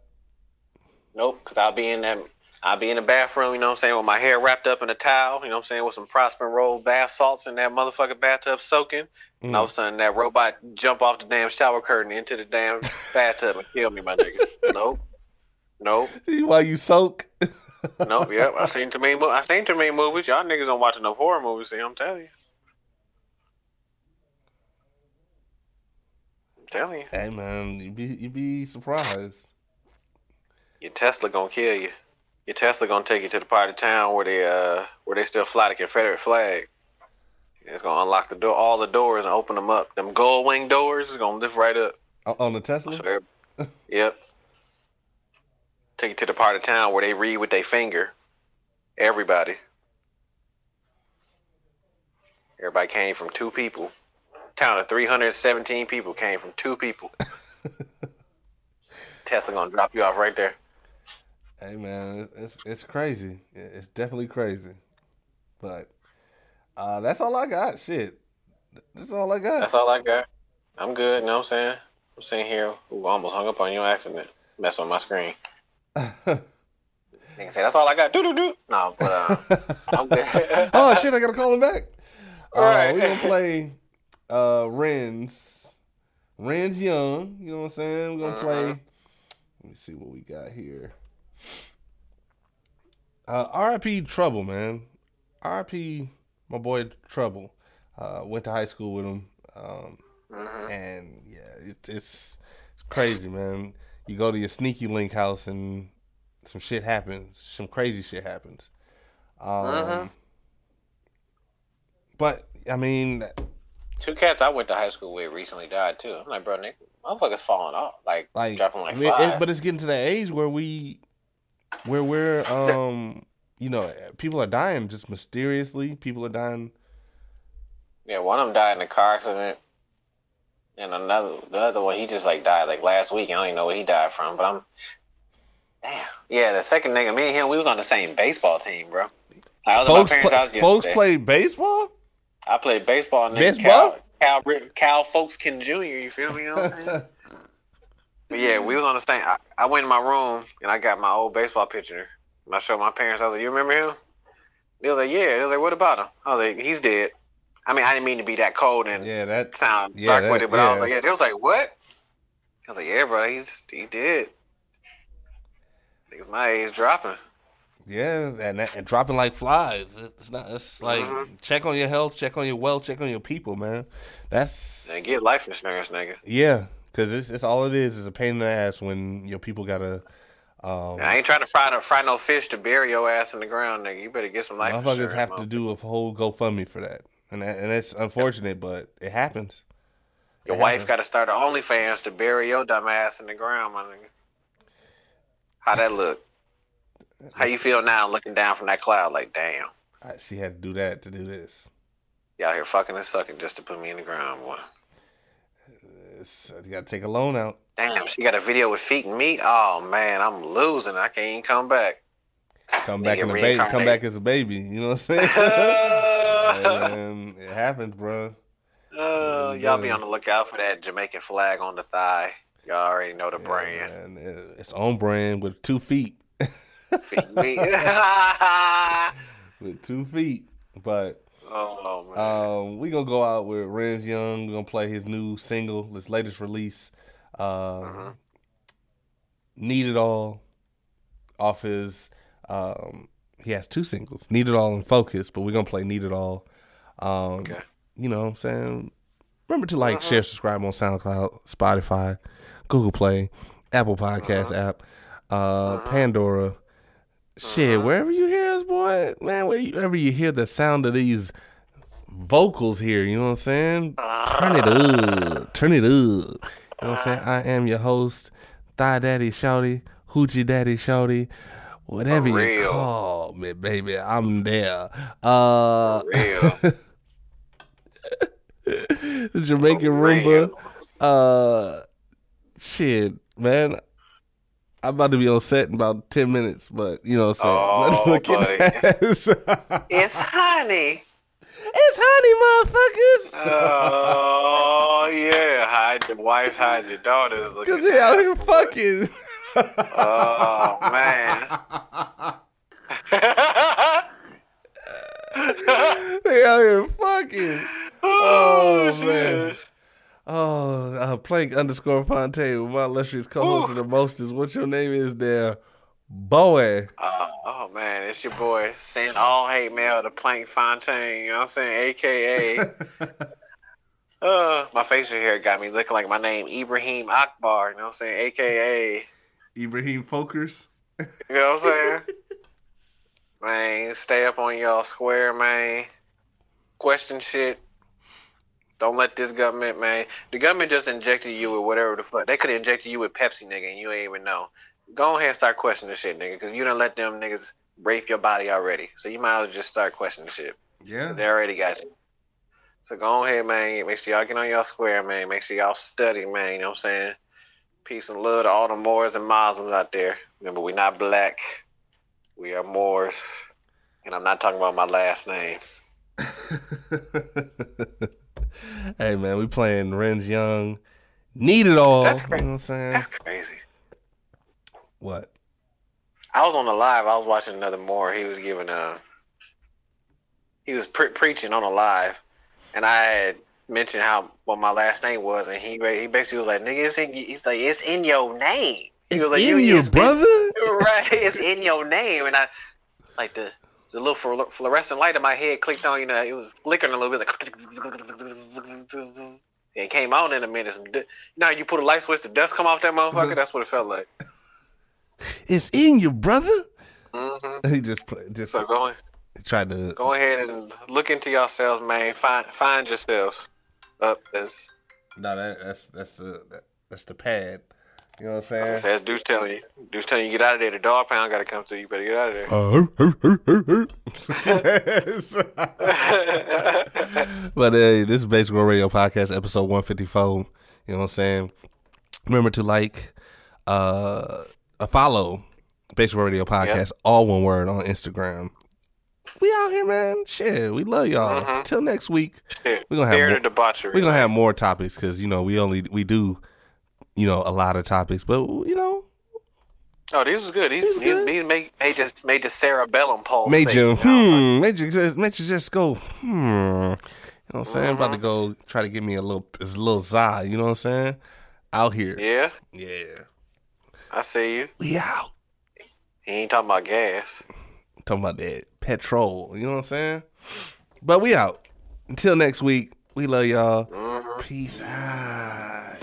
Nope. Cause I'll be in that. I'll be in the bathroom. You know what I'm saying? With my hair wrapped up in a towel. You know what I'm saying? With some Prosper Rose bath salts in that motherfucking bathtub soaking. And all of a mm. sudden, that robot jump off the damn shower curtain into the damn <laughs> bathtub and kill me, my nigga. Nope. Nope. <laughs> While you soak. Nope. Yep. I've <laughs> seen too many. I've seen too many movies. Y'all niggas don't watch enough horror movies. See, I'm telling you. I'm telling you. Hey man, you be you be surprised. Your Tesla gonna kill you. Your Tesla gonna take you to the part of town where they uh where they still fly the Confederate flag. It's gonna unlock the door, all the doors, and open them up. Them gold wing doors is gonna lift right up. On the Tesla. Yep. Take you to the part of town where they read with their finger. Everybody. Everybody came from two people. Town of 317 people came from two people. <laughs> Tesla gonna drop you off right there. Hey man, it's it's crazy. It's definitely crazy. But uh that's all I got. Shit. That's all I got. That's all I got. I'm good. You know what I'm saying? I'm sitting here. Ooh, I almost hung up on you on accident. Mess on my screen. <laughs> Nigga say, that's all I got. Do do do. No, but uh, I'm good. <laughs> oh shit, I gotta call him back. <laughs> Uh, Right. we're gonna play uh Renz Renz Young, you know what I'm saying? We're gonna play Uh-huh. let me see what we got here. Uh RIP Trouble, man. RIP my boy Trouble. Uh went to high school with him. Um Mhm. and yeah, it, it's it's crazy, man. You go to your sneaky link house and some shit happens. Some crazy shit happens. Um, Mhm. But I mean, Two cats I went to high school with recently died too. I'm like, bro, nigga, motherfuckers falling off. Like, like, dropping like I mean, it- but it's getting to that age where we, where we're, um, you know, people are dying just mysteriously. People are dying. yeah, one of them died in a car accident. And another, the other one, he just like died like last week. I don't even know where he died from, but I'm, damn. Yeah, the second nigga, me and him, we was on the same baseball team, bro. I was Folks, at my play, parents' house folks yesterday. play baseball. I played baseball. And Baseball? Cal, Cal, Cal Folkskin Jr. You feel me? You know <laughs> what I'm saying? but yeah, we was on the same. I, I went in my room and I got my old baseball picture. And I showed my parents. I was like, "You remember him?" They was like, "Yeah." They was like, "What about him?" I was like, "He's dead." I mean, I didn't mean to be that cold and Yeah, that. sound Yeah, dark with it, but I was like, "Yeah." They was like, "What?" I was like, "Yeah, bro. He's he dead." Niggas my age dropping. Yeah, and and dropping like flies. It's not. It's like Mhm. check on your health, check on your wealth, check on your people, man. That's And get life insurance, nigga. yeah, because it's, it's all it is is a pain in the ass when your people gotta. Um, I ain't trying to fry no fry no fish to bury your ass in the ground, nigga. You better get some life motherfuckers insurance. have to do a whole GoFundMe for that, and that, and it's unfortunate, but it happens. Your It wife got to start her OnlyFans to bury your dumb ass in the ground, my nigga. How that look? How you feel now, looking down from that cloud? Like, damn, I- She had to do that to do this. y'all here fucking and sucking just to put me in the ground, boy. It's, you gotta take a loan out. Damn, she got a video with feet and meat. Oh man, I'm losing. I can't even come back. Come back in a baby. Come back as a baby. You know what I'm saying? <laughs> Uh, it happens, bro. y'all be on the lookout for that Jamaican flag on the thigh. Y'all already know the brand. And it's on brand with two feet. Feet and meat. <laughs> <laughs> with two feet. But oh man. um, we gonna go out with Renz Young. We're gonna play his new single, his latest release. Um, Mhm. Need It All off his. Um, he has two singles, Need It All and Focus, but we're gonna play Need It All. Um, Okay. You know what I'm saying? Remember to like, Uh-huh. share, subscribe on SoundCloud, Spotify, Google Play, Apple Podcast Uh-huh. app, uh, Pandora. Shit, wherever you hear us, boy, man, wherever you hear the sound of these vocals here, you know what I'm saying? Turn it up. Turn it up. You know what I'm saying? I am your host, Thigh Daddy Shouty, Hoochie Daddy Shouty. Whatever you call me, baby, I'm there. Uh, <laughs> the Jamaican Roomba. Uh, shit, man. I'm about to be on set in about ten minutes, but you know what I'm saying. Oh, look at that. <laughs> It's honey. it's honey, motherfuckers. Oh yeah, hide your wife, hide your daughters. Cause at oh, <laughs> they out here fucking. Oh man. they out here fucking. oh, Oh, man. Oh, uh, Plank underscore Fontaine with my illustrious co-host of the mostest. What your name is there, boy? Uh, oh man, it's your boy. Send all hate mail to Plank Fontaine. You know what I'm saying? AKA. <laughs> uh, my facial hair got me looking like my name Ibrahim Akbar. You know what I'm saying? AKA. Ibrahim Folkers. You know what I'm saying? <laughs> man, stay up on y'all square, man. Question shit. Don't let this government, man. The government just injected you with whatever the fuck. They could have injected you with Pepsi, nigga, and you ain't even know. Go ahead and start questioning this shit, nigga, because you done let them niggas rape your body already. So you might as well just start questioning shit. Yeah. They already got you. So go ahead, man. Make sure y'all get on y'all square, man. Make sure y'all study, man. You know what I'm saying? Peace and love to all the Moors and Muslims out there. Remember, we're not black. We are Moors. And I'm not talking about my last name. <laughs> <laughs> hey man, we playing Renz Young. Need it all. That's You crazy. know what I'm saying? That's crazy. what? I was on the live. I was watching another Moor. He was giving a. He was pre- preaching on a live, and I had mentioned how what my last name was, and he he basically was like, "Nigga, it's in." He's like, "It's in your name." He It's was like, in "You your brother. <laughs> right, it's in your name. And I, like the the little fluor- fluorescent light in my head clicked on. You know, it was flickering a little bit. Like, <laughs> it came on in a minute. Some, du- you know, you put a light switch, the dust come off that motherfucker. That's what it felt like. <laughs> It's in your brother. hmm He just play, just So go tried to. go ahead and look into yourselves, man. Find find yourselves. Up, that's, No, that, that's that's the that, that's the pad. You know what I'm that's, saying? that's Deuce telling you. Deuce telling you get out of there. The dog pound got to come through. You better get out of there. Uh, <laughs> but uh, this is Basic World Radio Podcast, episode 154. You know what I'm saying? Remember to like, uh, a follow Basic World Radio Podcast, all one word on Instagram. We out here, man. Shit, we love y'all. Mhm. Till next week, Shit. We gonna have Fear more- the debauchery. we're gonna have more topics because you know we only we do, you know, a lot of topics, but you know, Oh, these was good. These These these, good. these made made just made the cerebellum pulse. made you know? hmm, made you just made you just go hmm. You know what I'm saying? I'm about to go try to give me a little a little za. You know what I'm saying? Out here, Yeah, yeah. I see you. We out. He ain't talking about gas. Talking about that petrol. You know what I'm saying? But we out. Until next week. We love y'all. Mhm. Peace out.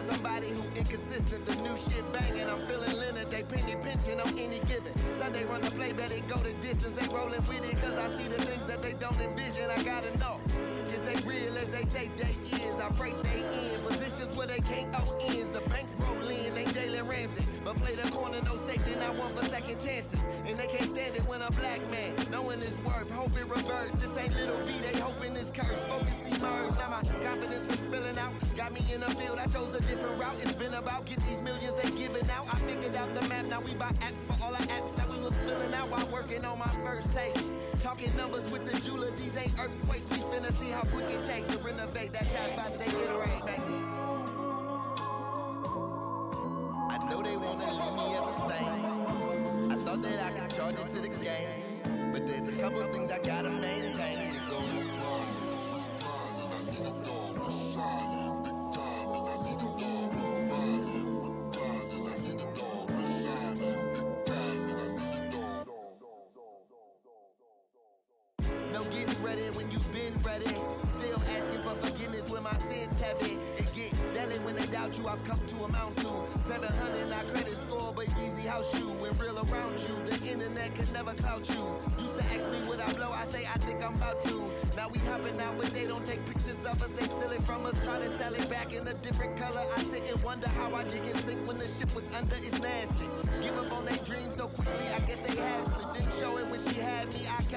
For somebody who inconsistent. The new shit banging, I'm feeling Leonard. They penny pinching on any given. Sunday run the play, better go the distance. They rolling with it, cause I see the things that they don't envision. I gotta know. Is they real as they say they is? I break they in positions where they can't owe ends. The bank But play the corner, no safety, not one for second chances. And they can't stand it when a black man, knowing his worth, hope it revert. This ain't little B, they hoping it's cursed. Focus emerge. Now my confidence was spilling out. Got me in the field, I chose a different route. It's been about get these millions they giving out. I figured out the map, now we buy apps for all the apps that we was filling out while working on my first take. Talking numbers with the jeweler, these ain't earthquakes. We finna see how quick it take to renovate. That spot that they iterate, man. I know they wanna leave me as a stain. I thought that I could charge it to the game. But there's a couple things I gotta maintain to go. No getting ready when you've been ready. Still asking for forgiveness when my sins heavy. It get deadly when they doubt you, I've come to amount to 700 not credit score, but easy house you. When real around you, the internet can never clout you. Used to ask me would I blow, I say I think I'm about to. Now we hopping out, but they don't take pictures of us. They steal it from us, try to sell it back in a different color. I sit and wonder how I didn't sink when the ship was under. It's nasty. Give up on their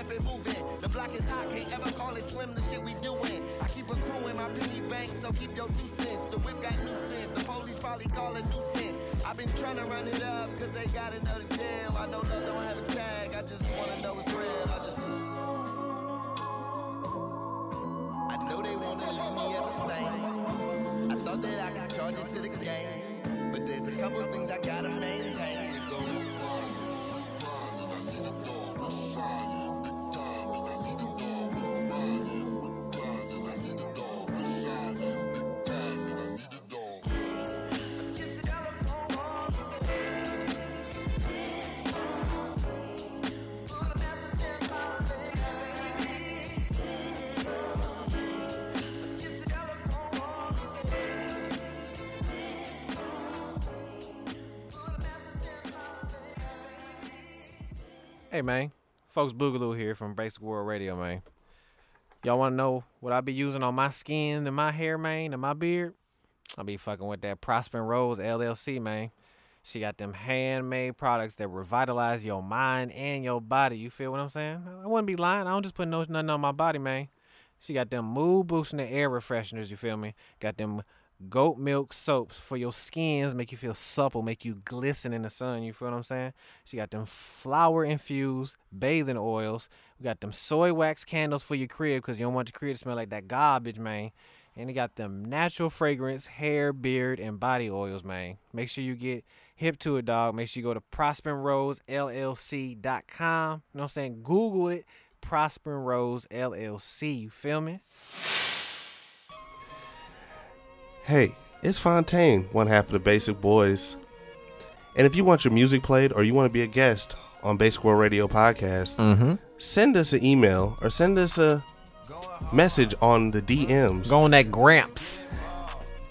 had me, I kept it moving. The block is hot, can't ever call it slim. The shit we doing. I keep accruing my penny bank, so keep your two cents. The whip got new scent. The police probably call it nuisance. I've been trying to run it up, cause they got another deal. I know love don't have a tag, I just wanna know it's real. I just. I know they wanna leave me as a stain. I thought that I could charge it to the game. But there's a couple things I gotta maintain. Man, folks Boogaloo here from Basic World Radio, man. Y'all want to know what I be using on my skin and my hair, man, and my beard? I be fucking with that Prosper Rose LLC, man. She got them handmade products that revitalize your mind and your body. You feel what I'm saying? I wouldn't be lying. I don't just put no nothing on my body, man. She got them mood boosting the air refresheners. You feel me? Got them goat milk soaps for your skins, make you feel supple, make you glisten in the sun. You feel what I'm saying? She got them flower infused bathing oils. We got them soy wax candles for your crib because you don't want your crib to smell like that garbage, man. And they got them natural fragrance, hair, beard, and body oils, man. Make sure you get hip to it, dog. Make sure you go to prosperroseLLC.com. You know what I'm saying? Google it. Prosper Rose LLC. You feel me? Hey, it's Fontaine, one half of the Basic Boys. And if you want your music played or you want to be a guest on Basic World Radio Podcast, Mm-hmm. send us an email or send us a message on the DMs. Go on that Gramps.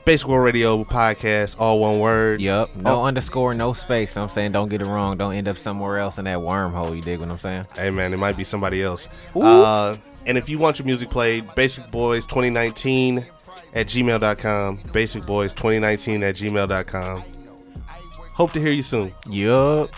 Basic World Radio Podcast, all one word. Yup. No Oh. underscore, no space. Know what I'm saying? Don't get it wrong. Don't end up somewhere else in that wormhole. You dig what I'm saying? Hey man, it might be somebody else. Uh, and if you want your music played, Basic Boys 2019 at gmail.com. Basic Boys 2019 at gmail.com. Hope to hear you soon. Yup.